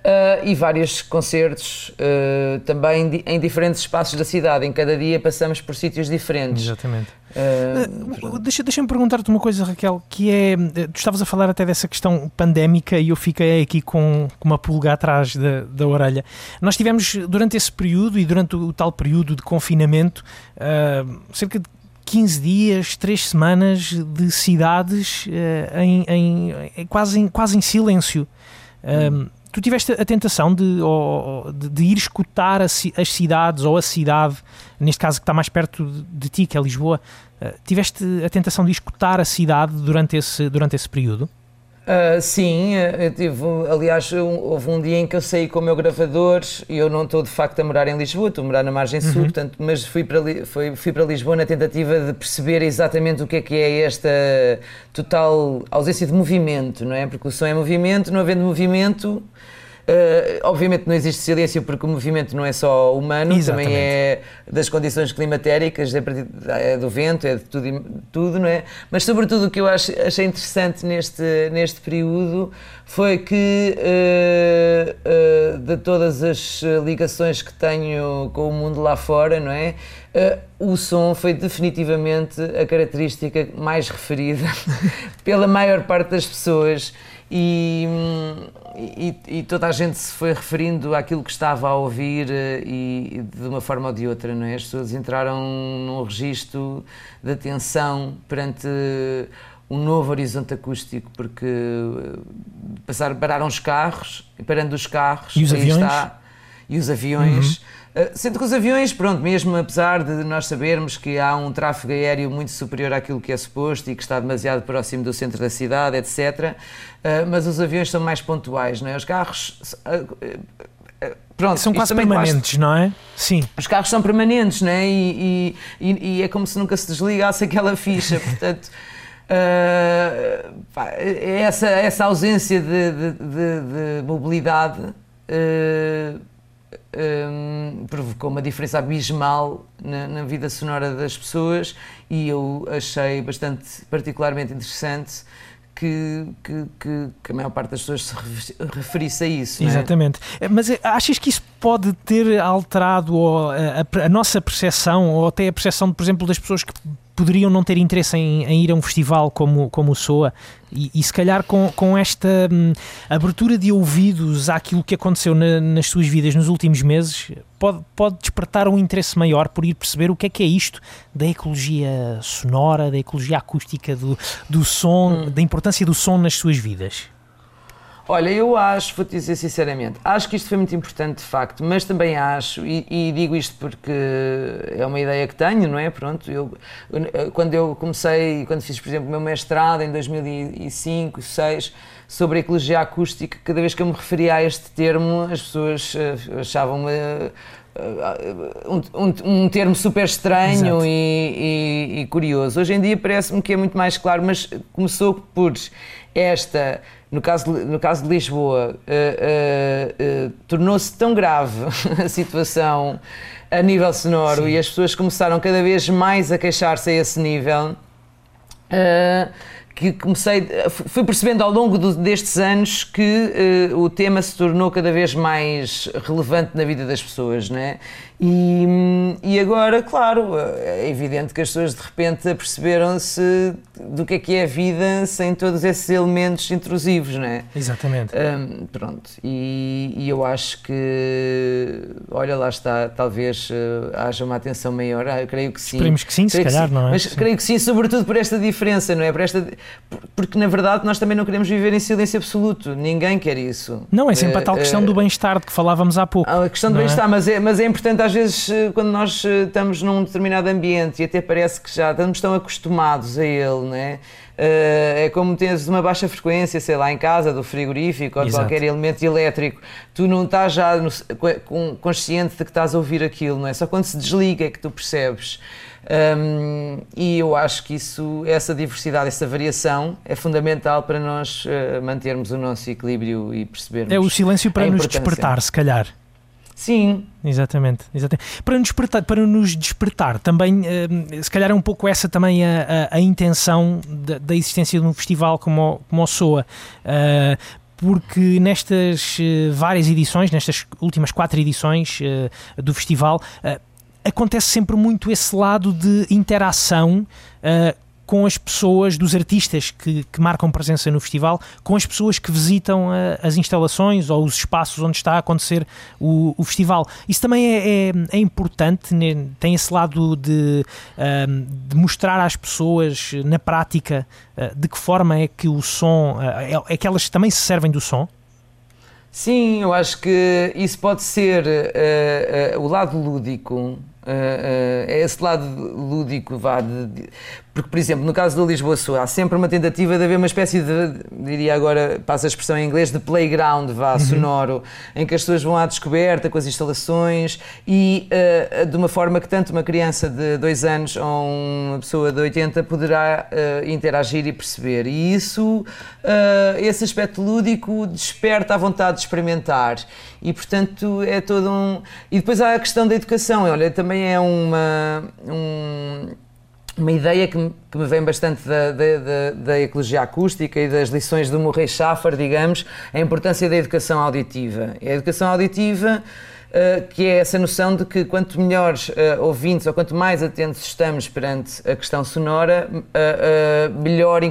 Uh, e vários concertos uh, também di em diferentes espaços da cidade. Em cada dia passamos por sítios diferentes. Exatamente. Uh, deixa, Deixa-me perguntar-te uma coisa, Raquel, que é. Tu estavas a falar até dessa questão pandémica e eu fiquei aqui com, com uma pulga atrás da, da orelha. Nós tivemos, durante esse período e durante o, o tal período de confinamento, cerca de 15 dias, 3 semanas de cidades em, em, em, quase, em, quase em silêncio. Hum tu tiveste a tentação de, ou, de, de ir escutar as, cidades ou a cidade, neste caso que está mais perto de, de ti, que é Lisboa, uh, tiveste a tentação de escutar a cidade durante esse, durante esse período? Uh, sim, eh, eu tive, aliás, houve um dia em que eu saí com o meu gravador e eu não estou de facto a morar em Lisboa, estou a morar na margem sul, uhum. portanto, mas fui para, fui, fui para Lisboa na tentativa de perceber exatamente o que é que é esta total ausência de movimento, não é? Porque o som é movimento, não havendo movimento, Uh, obviamente não existe silêncio porque o movimento não é só humano, Exatamente. também é das condições climatéricas, é, é do vento, é de tudo, tudo, não é? Mas sobretudo o que eu acho, achei interessante neste, neste período foi que uh, uh, de todas as ligações que tenho com o mundo lá fora, não é? o som foi definitivamente a característica mais referida <laughs> pela maior parte das pessoas e, e, e, toda a gente se foi referindo àquilo que estava a ouvir eh, e, de uma forma ou de outra, não é? As pessoas entraram num registro de atenção perante um novo horizonte acústico, porque eh, passaram, pararam os carros, e parando os carros, e os aviões? Está, e os aviões. Uhum sendo que os aviões, pronto, mesmo apesar de nós sabermos que há um tráfego aéreo muito superior àquilo que é suposto e que está demasiado próximo do centro da cidade, etc., eh, mas os aviões são mais pontuais, não é? Os carros. Eh, pronto, são quase permanentes, não é? Sim. Os carros são permanentes, não é? E, e, e é como se nunca se desligasse aquela ficha, <laughs> portanto. Uh, essa, essa ausência de, de, de, de mobilidade uh, um, provocou uma diferença abismal na, na, vida sonora das pessoas e eu achei bastante particularmente interessante que, que, que, que a maior parte das pessoas se referisse a isso. É? Exatamente. É? Mas eh, achas que isso pode ter alterado a, a, a nossa percepção ou até a percepção, por exemplo, das pessoas que poderiam não ter interesse em, em, ir a um festival como, como o SOA e, e se calhar com, com esta hum, abertura de ouvidos àquilo que aconteceu na, nas suas vidas nos últimos meses, pode, pode despertar um interesse maior por ir perceber o que é que é isto da ecologia sonora, da ecologia acústica, do, do som, hum. da importância do som nas suas vidas. Olha, eu acho, vou-te dizer sinceramente, acho que isto foi muito importante de facto, mas também acho, e, e, digo isto porque é uma ideia que tenho, não é? Pronto, eu, quando eu comecei, quando fiz, por exemplo, o meu mestrado em 2005, 2006, sobre ecologia acústica, cada vez que eu me referia a este termo, as pessoas eh, achavam-me eh, um, um, termo super estranho e, e, e, curioso. Hoje em dia parece-me que é muito mais claro, mas começou por esta no caso de, no caso de Lisboa, uh, uh, uh, tornou-se tão grave <laughs> a situação a nível sonoro Sim. e as pessoas começaram cada vez mais a queixar-se a esse nível que comecei, fui percebendo ao longo destes anos que uh, o tema se tornou cada vez mais relevante na vida das pessoas, né? E, e agora, claro, é evidente que as pessoas de repente aperceberam-se do que é que é a vida sem todos esses elementos intrusivos, né? Exatamente. Um, pronto, e, e, eu acho que, olha, lá está, talvez uh, haja uma atenção maior, ah, eu creio que sim. Esperemos que sim, creio se calhar, sim. não é? Mas sim. creio que sim, sobretudo por esta diferença, não é? Por esta, porque na verdade nós também não queremos viver em silêncio absoluto, ninguém quer isso. Não, é sempre a tal questão uh, do bem-estar de que falávamos há pouco. A questão do é? bem-estar, é? mas, é, mas é importante às vezes eh, quando nós eh, estamos num determinado ambiente e até parece que já estamos tão acostumados a ele, né? é como tens uma baixa frequência, sei lá, em casa, do frigorífico ou de qualquer elemento elétrico, tu não estás já no, consciente de que estás a ouvir aquilo, não é? Só quando se desliga é que tu percebes. Um, e eu acho que isso, essa diversidade, essa variação é fundamental para nós mantermos o nosso equilíbrio e percebermos. É o silêncio para nos despertar, se calhar. Sim. Exatamente, exatamente. Para nos despertar, para nos despertar também, uh, se calhar é um pouco essa também a, a, a intenção da, da, existência de um festival como, como o SOA. Uh, porque nestas uh, várias edições, nestas últimas quatro edições do festival, acontece sempre muito esse lado de interação com as pessoas, dos artistas que, que, marcam presença no festival, com as pessoas que visitam uh, as instalações ou os espaços onde está a acontecer o, o festival. Isso também é, é, é importante, né? tem esse lado de, uh, de, mostrar às pessoas na prática uh, de que forma é que o som, é, é que elas também se servem do som. Sim, eu acho que isso pode ser o lado lúdico Uh, uh, é esse lado lúdico, vá, de, de, porque, por exemplo, no caso da Lisboa Sul, há sempre uma tentativa de haver uma espécie de, diria agora, passa a expressão em inglês, de playground, vá, uhum. sonoro, em que as pessoas vão à descoberta com as instalações e uh, de uma forma que tanto uma criança de 2 anos ou uma pessoa de 80 poderá interagir e perceber. E isso, esse aspecto lúdico desperta a vontade de experimentar e, portanto, é todo um. E depois há a questão da educação, olha, também também é uma, um, uma ideia que me, que me, vem bastante da, da, da, da, ecologia acústica e das lições do Murray Schaffer, digamos, a importância da educação auditiva. A educação auditiva Uh, que é essa noção de que quanto melhores uh, ouvintes ou quanto mais atentos estamos perante a questão sonora, uh, melhor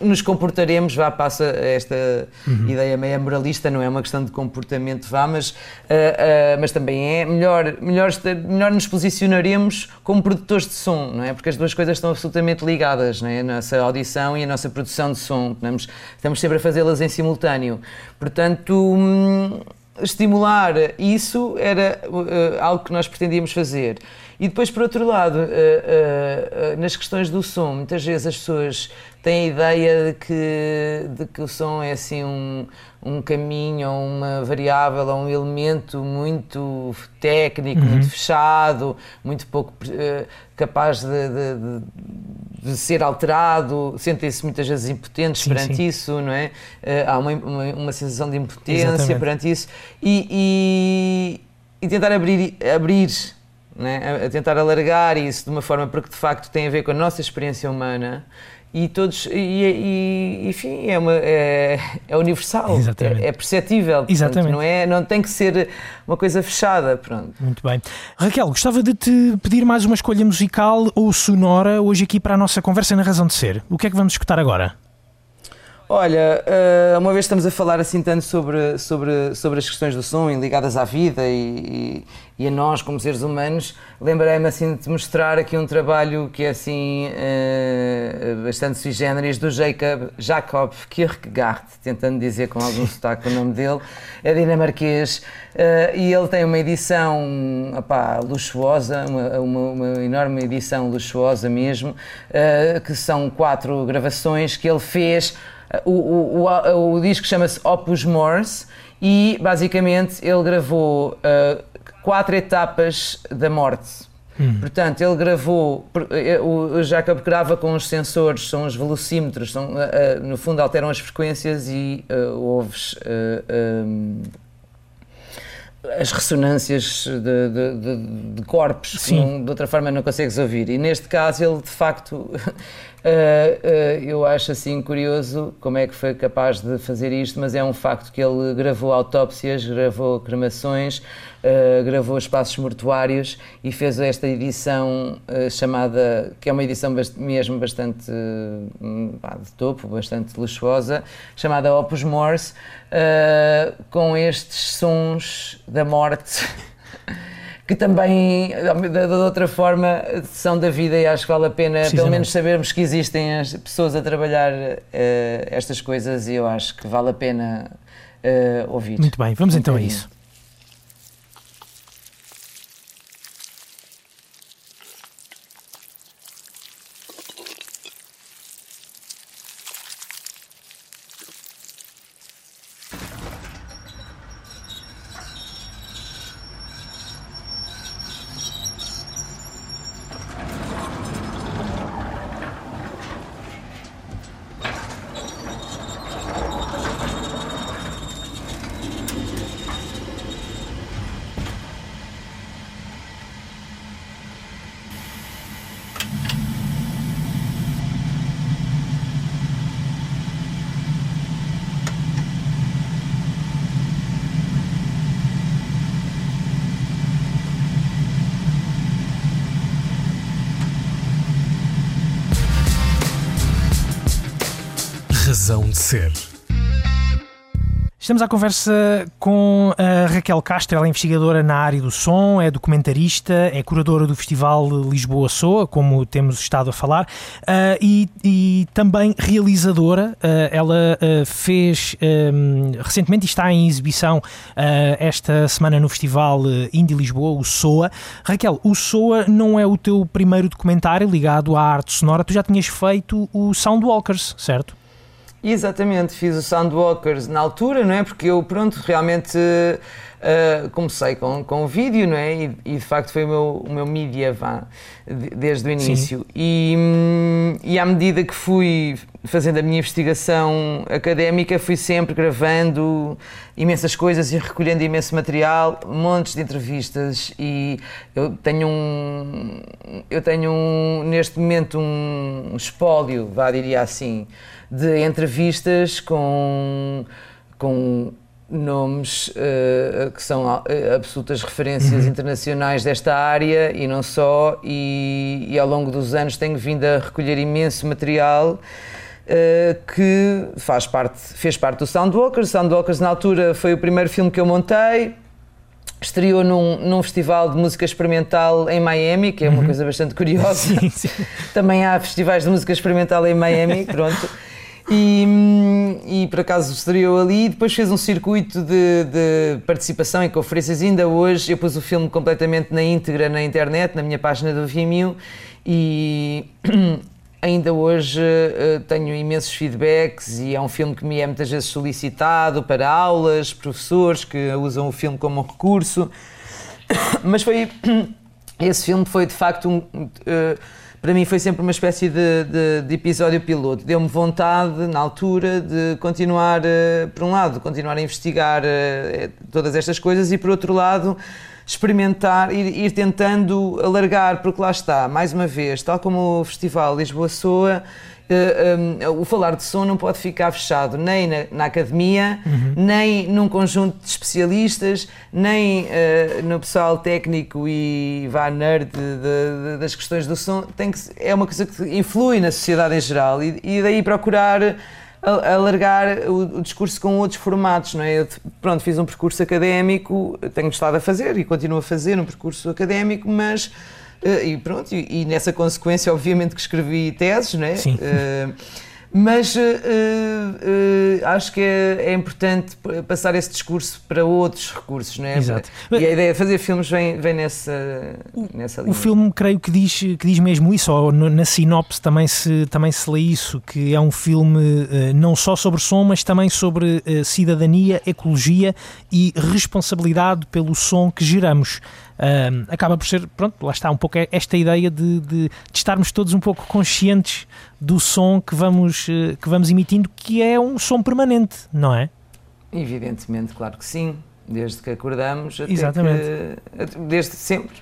nos comportaremos, vá, passa esta uhum. ideia meio moralista, não é uma questão de comportamento, vá, mas, mas também é melhor, melhor, melhor nos posicionaremos como produtores de som, não é? Porque as duas coisas estão absolutamente ligadas, não é? A nossa audição e a nossa produção de som, estamos, estamos sempre a fazê-las em simultâneo. Portanto, hum, estimular isso era uh, algo que nós pretendíamos fazer. E depois, por outro lado, uh, uh, nas questões do som, muitas vezes as pessoas têm a ideia de que, de que o som é assim um, um caminho, ou uma variável, ou um elemento muito técnico, uhum. muito fechado, muito pouco capaz de, de, de, ser alterado, sentem-se muitas vezes impotentes sim, perante sim. isso, não é? Uh, há uma, uma, uma, sensação de impotência Exatamente. perante isso e, e, e tentar abrir, abrir é? a tentar alargar isso de uma forma porque de facto tem a ver com a nossa experiência humana e todos e, e enfim é uma é, é universal é, é, perceptível Exatamente. não é não tem que ser uma coisa fechada pronto. Muito bem. Raquel gostava de te pedir mais uma escolha musical ou sonora hoje aqui para a nossa conversa na razão de ser. O que é que vamos escutar agora Olha, uh, uma vez estamos a falar assim tanto sobre, sobre, sobre as questões do som ligadas à vida e, e, e a nós como seres humanos, lembrei-me assim de te mostrar aqui um trabalho que é assim uh, bastante sui generis do Jacob, Jacob Kierkegaard, tentando dizer com algum <laughs> sotaque o nome dele, é dinamarquês uh, e ele tem uma edição opá, luxuosa, uma, uma, uma, enorme edição luxuosa mesmo, que são quatro gravações que ele fez o, o, o, o disco chama-se Opus Morse e basicamente ele gravou uh, quatro etapas da morte. Hum. Portanto, ele gravou, eh, o Jacob grava com os sensores, são os velocímetros, são, uh, uh, no fundo alteram as frequências e ouves um, as ressonâncias de, de, de, de corpos que não, de outra forma não consegues ouvir. E neste caso ele de facto <laughs> Uh, uh, eu acho assim curioso como é que foi capaz de fazer isto, mas é um facto que ele gravou autópsias, gravou cremações, uh, gravou espaços mortuários e fez esta edição chamada, que é uma edição bast mesmo bastante de topo, bastante luxuosa, chamada Opus Morse, com estes sons da morte. <laughs> que também, de, outra forma, são da vida e acho que vale a pena, pelo menos, sabermos que existem as pessoas a trabalhar uh, estas coisas e eu acho que vale a pena uh, ouvir. Muito bem, vamos então a isso. Estamos à conversa com a Raquel Castro, ela é investigadora na área do som, é documentarista, é curadora do Festival Lisboa Soa, como temos estado a falar, uh, e, e, também realizadora. Uh, ela uh, fez um, recentemente e está em exibição esta semana no Festival Indie Lisboa, o Soa. Raquel, o Soa não é o teu primeiro documentário ligado à arte sonora, tu já tinhas feito o Soundwalkers, certo? Exatamente, fiz o Soundwalkers na altura, não é? Porque eu, pronto, realmente uh, comecei com, com o vídeo, não é? E, e, de facto foi o meu, o meu mídia, vá, desde o início. E, e à medida que fui fazendo a minha investigação académica, fui sempre gravando imensas coisas e recolhendo imenso material, montes de entrevistas e eu tenho um, eu tenho um, neste momento um espólio, vá, diria assim, de entrevistas com, com nomes uh, que são uh, absolutas referências uhum. internacionais desta área e não só, e, e, ao longo dos anos tenho vindo a recolher imenso material. Uh, que faz parte, fez parte do Soundwalkers. Soundwalkers, na altura, foi o primeiro filme que eu montei. Estreou num, num festival de música experimental em Miami, que é uma uhum. coisa bastante curiosa. Sim, sim. Também há festivais de música experimental em Miami, pronto. E, e, por acaso estreou ali e depois fez um circuito de, de, participação em conferências. Ainda hoje eu pus o filme completamente na íntegra na internet, na minha página do Vimeo e ainda hoje uh, tenho imensos feedbacks e é um filme que me é muitas vezes solicitado para aulas, professores que usam o filme como recurso. <coughs> Mas foi. Esse filme foi de facto um. Uh, para mim foi sempre uma espécie de, de, de episódio piloto. Deu-me vontade, na altura, de continuar, uh, por um lado, continuar a investigar uh, todas estas coisas e, por outro lado, experimentar, ir, ir, tentando alargar, porque lá está, mais uma vez, tal como o Festival Lisboa Soa, uh, um, o falar de som não pode ficar fechado nem na, na academia, uhum. nem num conjunto de especialistas, nem uh, no pessoal técnico e vá nerd de, de, das questões do som. Tem que, é uma coisa que influi na sociedade em geral e, e daí procurar alargar o, o, discurso com outros formatos, não é? Eu, pronto, fiz um percurso académico, tenho estado a fazer e continuo a fazer um percurso académico, mas e pronto, e, e, nessa consequência, obviamente, que escrevi teses, né? Sim. Uh, mas uh, acho que é, é, importante passar esse discurso para outros recursos, não é? Exato. E a ideia de fazer filmes vem, vem nessa, nessa linha. O filme, creio que diz, que diz mesmo isso, ou na sinopse também se, também se lê isso, que é um filme não só sobre som, mas também sobre cidadania, ecologia e responsabilidade pelo som que geramos uh, acaba por ser, pronto, lá está um pouco esta ideia de, de, de, estarmos todos um pouco conscientes do som que vamos, uh, que vamos emitindo, que é um som permanente, não é? Evidentemente, claro que sim desde que acordamos até Exatamente. Que, desde sempre.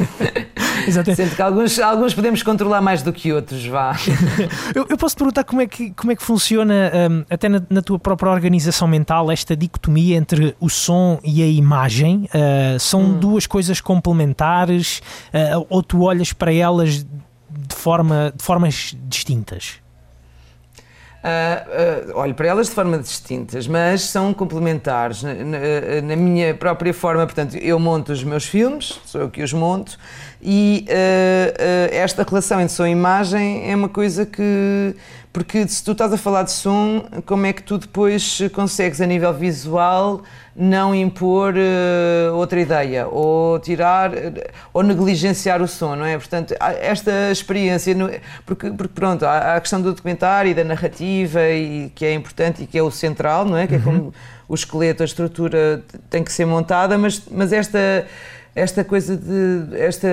<laughs> Exatamente. Sendo que alguns, alguns podemos controlar mais do que outros, vá. <laughs> eu, eu, posso te perguntar como é que, como é que funciona, um, até na, na, tua própria organização mental, esta dicotomia entre o som e a imagem? Uh, são hum. duas coisas complementares uh, ou tu olhas para elas de, forma, de formas distintas? Uh, uh, olho para elas de forma distintas, mas são complementares na, na, na, minha própria forma. Portanto, eu monto os meus filmes, sou eu que os monto, e uh, esta relação entre som e imagem é uma coisa que. Porque se tu estás a falar de som, como é que tu depois consegues, a nível visual, não impor uh, outra ideia ou tirar ou negligenciar o som, não é? Portanto, esta experiência, porque, porque pronto, há a questão do documentário e da narrativa e que é importante e que é o central, não é? Que é como uhum. o esqueleto, a estrutura tem que ser montada, mas, mas esta, esta coisa de esta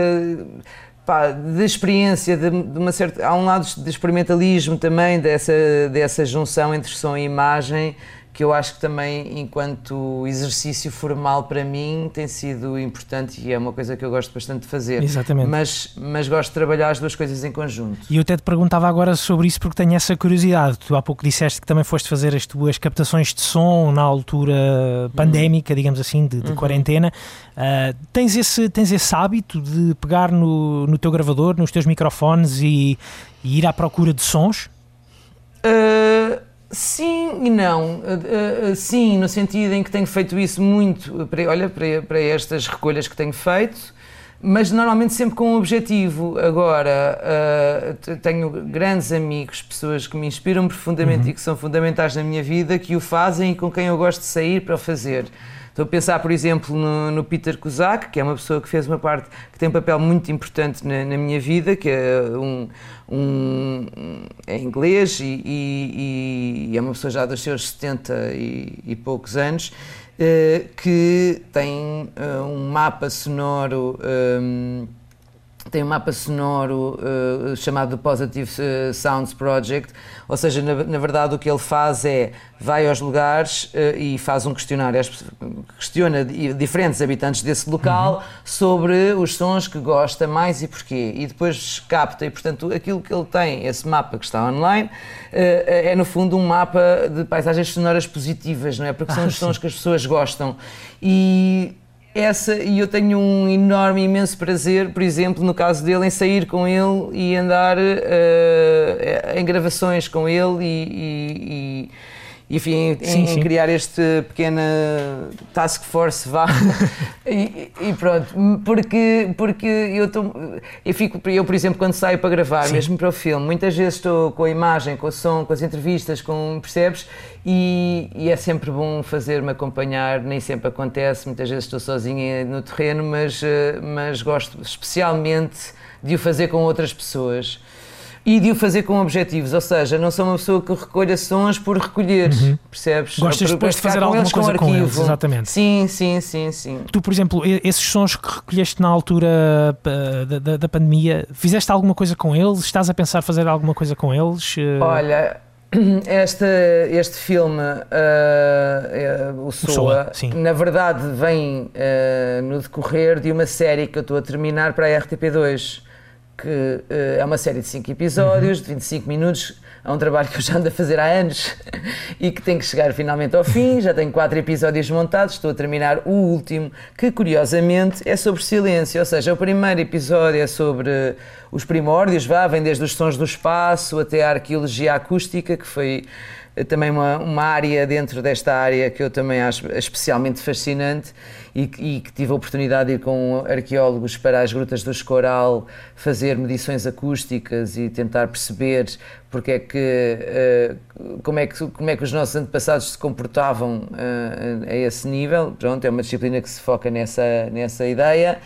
Pá, de experiência, de, de, uma certa. Há um lado de experimentalismo também, dessa, dessa junção entre som e imagem, que eu acho que também, enquanto exercício formal para mim, tem sido importante e é uma coisa que eu gosto bastante de fazer. Exatamente. Mas, mas gosto de trabalhar as duas coisas em conjunto. E eu até te perguntava agora sobre isso porque tenho essa curiosidade. Tu há pouco disseste que também foste fazer as tuas captações de som na altura pandémica, uhum. digamos assim, de, de uhum. quarentena. Uh, tens, esse, tens esse hábito de pegar no, no teu gravador, nos teus microfones e, e ir à procura de sons? Uh Sim e não. Uh, uh, sim, no sentido em que tenho feito isso muito, para, olha, para, para estas recolhas que tenho feito, mas normalmente sempre com um objetivo. Agora, uh, tenho grandes amigos, pessoas que me inspiram profundamente uhum. e que são fundamentais na minha vida, que o fazem e com quem eu gosto de sair para o fazer. Estou a pensar, por exemplo, no, no, Peter Kozak, que é uma pessoa que fez uma parte, que tem um papel muito importante na, na minha vida, que é um, um é inglês e, e, e, é uma pessoa já dos seus 70 e, e poucos anos, uh, que tem uh, um mapa sonoro. Um, tem um mapa sonoro uh, chamado Positive uh, Sounds Project, ou seja, na, na, verdade o que ele faz é vai aos lugares uh, e faz um questionário, questiona diferentes habitantes desse local uhum. sobre os sons que gosta mais e porquê, e depois capta, e portanto aquilo que ele tem, esse mapa que está online, é no fundo um mapa de paisagens sonoras positivas, não é? Porque são ah, os sons sim. que as pessoas gostam. E essa e eu tenho um enorme, imenso prazer, por exemplo, no caso dele, em sair com ele e andar uh, em gravações com ele e, e, e enfim, em, sim, em criar este pequena task force, vá. <laughs> e, e, pronto, porque, porque eu, tô, eu fico, eu por exemplo, quando saio para gravar, sim. mesmo para o filme, muitas vezes estou com a imagem, com o som, com as entrevistas, com, percebes? E, e é sempre bom fazer-me acompanhar, nem sempre acontece, muitas vezes estou sozinha no terreno, mas, eh, mas gosto especialmente de o fazer com outras pessoas e de o fazer com objetivos, ou seja, não sou uma pessoa que recolha sons por recolher, uhum. percebes? Gostas depois de fazer alguma coisa com, com eles, exatamente. Sim, sim, sim, sim. Tu, por exemplo, esses sons que recolheste na altura da, da, da pandemia, fizeste alguma coisa com eles? Estás a pensar fazer alguma coisa com eles? Olha, <clears throat> este, este filme, uh, o Soa, na verdade vem uh, no decorrer de uma série que eu estou a terminar para a RTP2 que uh, é uma série de 5 episódios, uhum. de 25 minutos. É um trabalho <laughs> que eu já ando a fazer há anos <laughs> e que tem que chegar finalmente ao fim. Já tenho 4 episódios montados, estou a terminar o último, que curiosamente é sobre silêncio. Ou seja, o primeiro episódio é sobre os primórdios, vá, vem desde os sons do espaço até a arqueologia acústica, que foi eh, também uma, uma área dentro desta área que eu também acho especialmente fascinante e, e, que tive a oportunidade de ir com arqueólogos para as grutas do Escoral fazer medições acústicas e tentar perceber porque é que, uh, como, é que, como é que os nossos antepassados se comportavam uh, a esse nível. Pronto, é uma disciplina que se foca nessa, nessa ideia.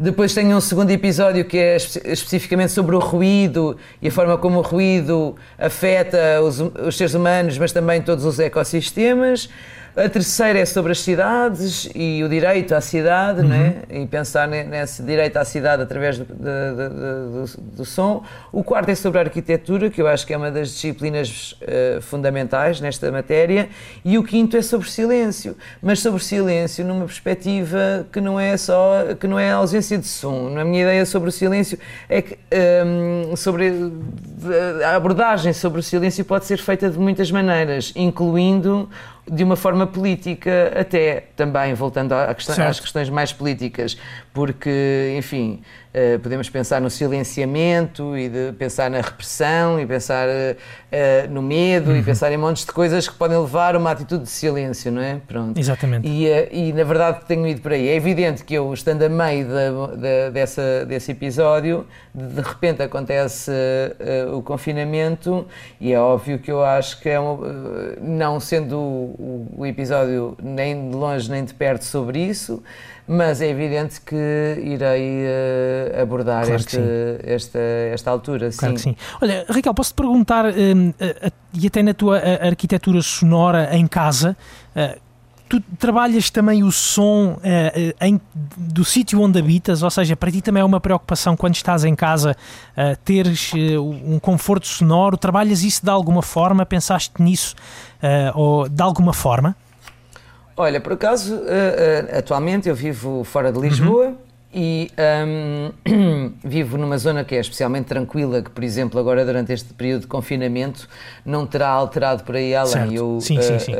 Depois tenho um segundo episódio que é especificamente sobre o ruído e a forma como o ruído afeta os, os seres humanos, mas também todos os ecossistemas. A terceira é sobre as cidades e o direito à cidade, uhum. né? e pensar nesse direito à cidade através do, do, do, do, som. O quarto é sobre a arquitetura, que eu acho que é uma das disciplinas uh, fundamentais nesta matéria. E o quinto é sobre silêncio, mas sobre silêncio numa perspectiva que não é só, que não é a ausência de som. Na minha ideia sobre o silêncio é que um, ehm, sobre a abordagem sobre o silêncio pode ser feita de muitas maneiras, incluindo de uma forma política até, também voltando questão, às questões mais políticas, porque, enfim, uh, podemos pensar no silenciamento e de pensar na repressão e pensar uh, no medo uhum. e pensar em montes de coisas que podem levar a uma atitude de silêncio, não é? Pronto. Exatamente. E, uh, e na verdade tenho ido por aí. É evidente que eu, estando a meio dessa, desse episódio, de repente acontece o confinamento e é óbvio que eu acho que é uma, não sendo o, o episódio nem de longe nem de perto sobre isso, mas é evidente que irei uh, abordar claro este, esta, esta altura. Claro sim. que sim. Olha, Raquel, posso-te perguntar, um, e até na tua arquitetura sonora em casa, uh, tu trabalhas também o som uh, em, do sítio onde habitas, ou seja, para ti também é uma preocupação quando estás em casa uh, teres uh, um conforto sonoro, trabalhas isso de alguma forma, pensaste nisso ou de alguma forma? Olha, por acaso, uh, uh, atualmente eu vivo fora de Lisboa uhum. e um, <clears throat> vivo numa zona que é especialmente tranquila, que, por exemplo, agora durante este período de confinamento não terá alterado por aí além. Eu, sim, uh, sim, sim.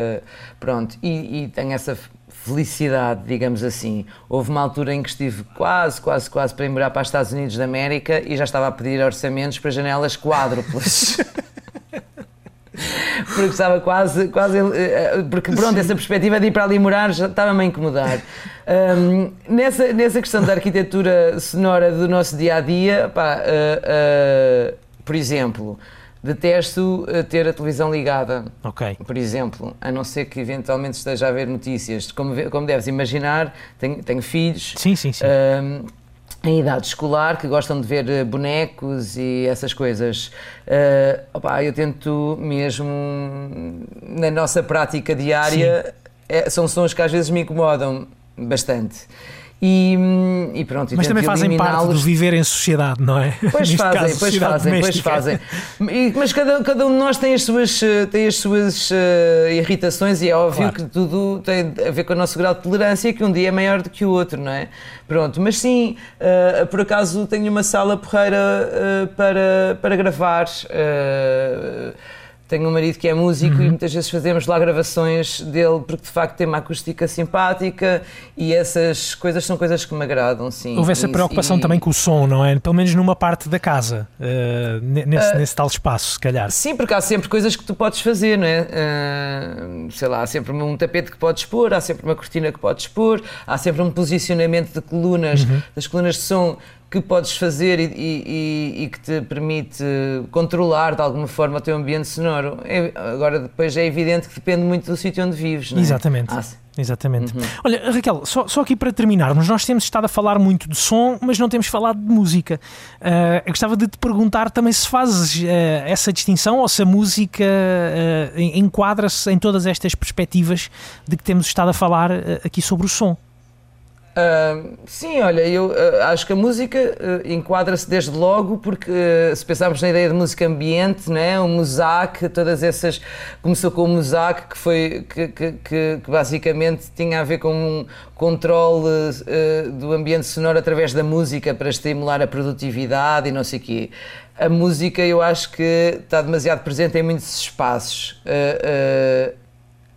pronto, e, e tenho essa felicidade, digamos assim. Houve uma altura em que estive quase, quase, quase para ir morar para os Estados Unidos da América e já estava a pedir orçamentos para janelas quádruplas. <laughs> porque estava quase, quase. eh, Porque pronto, essa perspectiva de ir para ali morar já estava-me a incomodar. Um, nessa, nessa questão da arquitetura sonora do nosso dia a dia, pá, uh, uh, por exemplo, detesto ter a televisão ligada. Ok. Por exemplo, a não ser que eventualmente esteja a ver notícias. Como, como deves imaginar, tenho, tenho filhos. Sim, sim, sim. Em idade escolar que gostam de ver eh, bonecos e essas coisas. Ah, opá, eu tento mesmo na nossa prática diária, é- são sons que às vezes me incomodam bastante. E, hum, e pronto, e Mas também fazem parte do viver em sociedade, não é? Pois Neste fazem, caso, pois fazem, pois fazem. E- mas cada, cada um de nós tem as suas, eh, tem as suas eh, irritações e é óbvio Claro. que tudo tem a ver com o nosso grau de tolerância, que um dia é maior do que o outro, não é? Pronto, mas sim, eh, por acaso tenho uma sala porreira eh, para, para gravar. Tenho um marido que é músico Uhum. e muitas vezes fazemos lá gravações dele porque de facto tem uma acústica simpática e essas coisas são coisas que me agradam, sim. Houve essa preocupação e- também com o som, não é? Pelo menos numa parte da casa, ne- nesse, Ah, nesse tal espaço, se calhar. Sim, porque há sempre coisas que tu podes fazer, não é? Ah, sei lá, há sempre um tapete que podes pôr, há sempre uma cortina que podes pôr, há sempre um posicionamento de colunas, das colunas de som que podes fazer e, e- e- que te permite controlar de alguma forma o teu ambiente sonoro. É- agora, depois é evidente que depende muito do sítio onde vives, não é? Exatamente. Há- Exatamente. Olha, Raquel, só, só aqui para terminarmos, nós temos estado a falar muito de som, mas não temos falado de música. Ah, eu gostava de te perguntar também se fazes ah, essa distinção ou se a música ah, en- enquadra-se em todas estas perspectivas de que temos estado a falar ah, aqui sobre o som. Ah, sim, olha, eu ah, acho que a música ah, enquadra-se desde logo, porque ah, se pensarmos na ideia de música ambiente, né, o Mosaic, todas essas. Começou com o Mosaic, que, foi, que, que, que- que basicamente tinha a ver com um controle do ambiente sonoro através da música para estimular a produtividade e não sei o quê. A música eu acho que está demasiado presente em muitos espaços.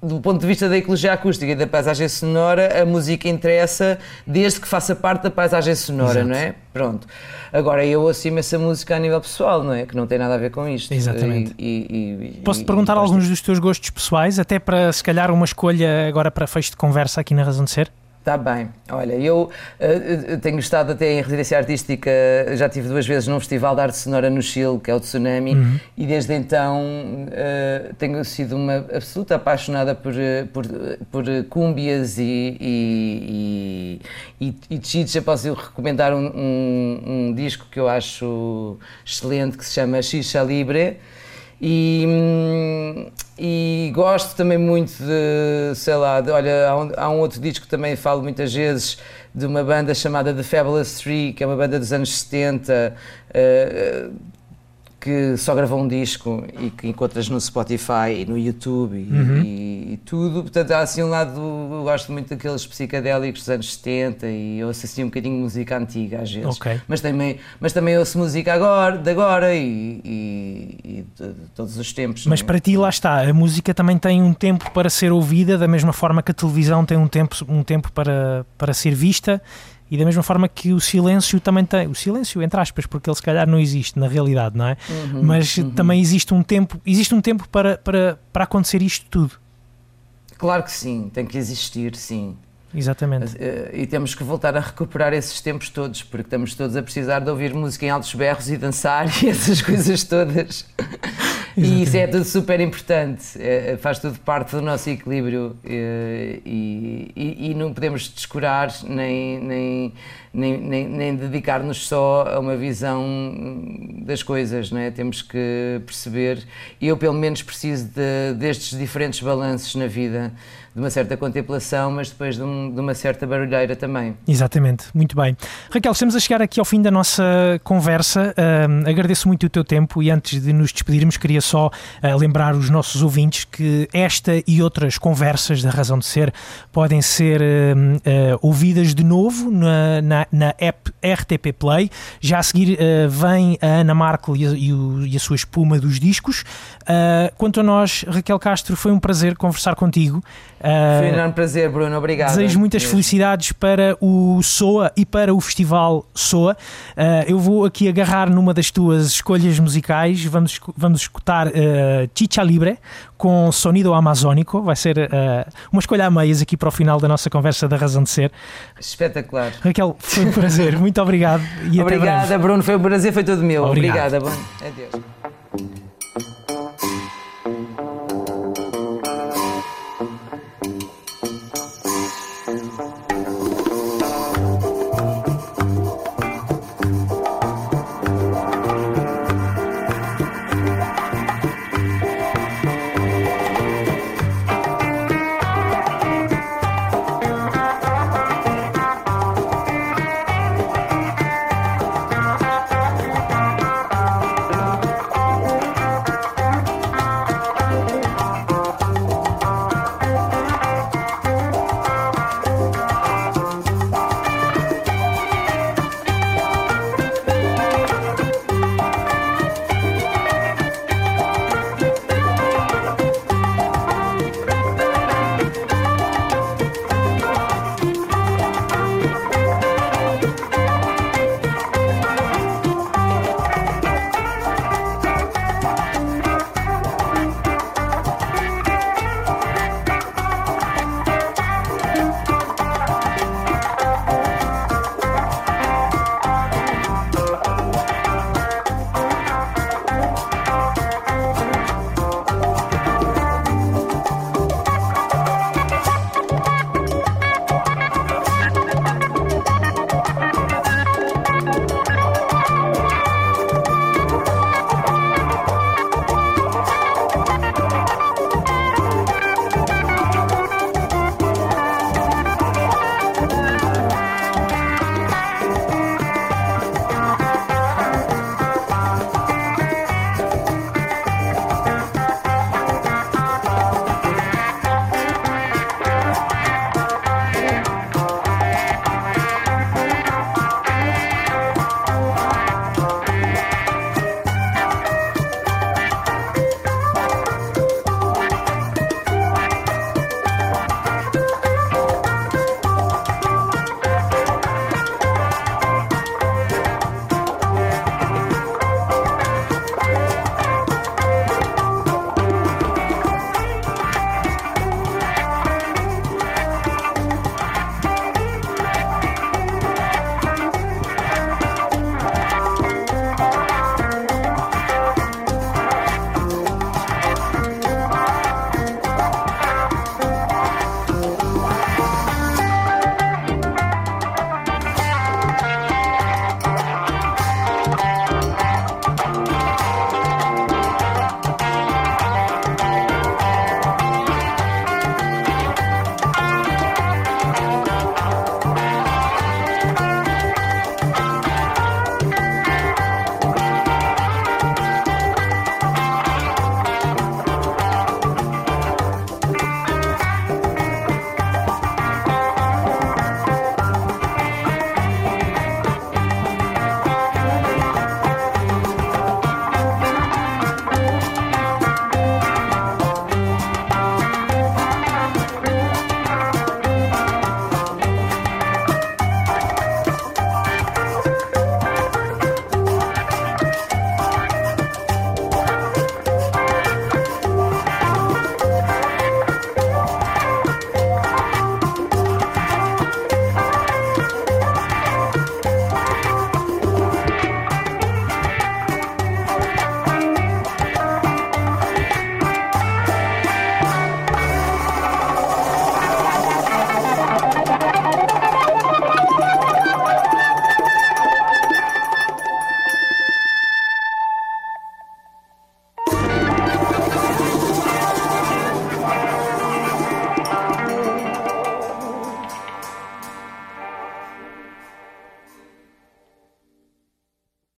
Do ponto de vista da ecologia acústica e da paisagem sonora, a música interessa desde que faça parte da paisagem sonora, Exato. não é? Pronto. Agora, eu ouço imensa música a nível pessoal, não é? Que não tem nada a ver com isto. Exatamente. E- e- e- Posso-te e- perguntar alguns dos teus gostos pessoais, até para se calhar uma escolha agora para fecho de conversa aqui na Razão de Ser? Está bem. Olha, eu eh, tenho estado até em residência artística, já tive duas vezes num festival de arte sonora no Chile, que é o Tsunami, e desde então eh, tenho sido uma absoluta apaixonada por, por, por cúmbias e, e, e, e, e. Posso recomendar um, um, um disco que eu acho excelente, que se chama Xixa Libre. E, hum, e gosto também muito de, sei lá, de- olha, há um, há um outro disco que também falo muitas vezes de uma banda chamada The Fabulous Three, que é uma banda dos anos 70, eh, que só gravou um disco e que encontras no Spotify e no YouTube e, Uhum. e- e tudo. Portanto, há assim um lado, eu gosto muito daqueles psicadélicos dos anos 70 e eu ouço assim um bocadinho de música antiga às vezes. Ok. Mas também, mas também ouço música agora, de agora e, e- de, de todos os tempos. Mas não para ti, lá está, a música também tem um tempo para ser ouvida, da mesma forma que a televisão tem um tempo, um tempo para, para ser vista e da mesma forma que o silêncio também tem. O silêncio, entre aspas, porque ele se calhar não existe na realidade, não é? Uhum, Mas também existe um tempo, existe um tempo para, para, para acontecer isto tudo. Claro que sim, tem que existir, sim. Exatamente. Eh, E temos que voltar a recuperar esses tempos todos, porque estamos todos a precisar de ouvir música em altos berros e dançar <laughs> e essas coisas todas. <laughs> E isso é tudo super importante, eh, faz tudo parte do nosso equilíbrio eh, e, e- e não podemos descurar nem, nem, nem, nem, nem dedicar-nos só a uma visão das coisas, não é? temos que perceber, eu pelo menos preciso de- destes diferentes balanços na vida, de uma certa contemplação, mas depois de, um- de uma certa barulheira também. Exatamente, muito bem. Raquel, estamos a chegar aqui ao fim da nossa conversa. Ahm, agradeço muito o teu tempo e antes de nos despedirmos, queria só ah, lembrar os nossos ouvintes que esta e outras conversas da Razão de Ser podem ser ah, ouvidas de novo na, na, na app RTP Play. Já a seguir ah, vem a Ana Markel e e e a sua espuma dos discos. Quanto a nós, Raquel Castro, foi um prazer conversar contigo. Ah, Foi um enorme prazer, Bruno, obrigado. Desejo muitas felicidades para o SOA e para o Festival SOA. Ah, eu vou aqui agarrar numa das tuas escolhas musicais. Vamos, vamos escutar uh, Chicha Libre com sonido amazónico. Vai ser uh, uma escolha a meias aqui para o final da nossa conversa da Razão de Ser. Espetacular. Raquel, foi um prazer. Muito obrigado. E Obrigada, Bruno. Foi um prazer, foi todo meu. Obrigado. Obrigada, Bruno. Adeus.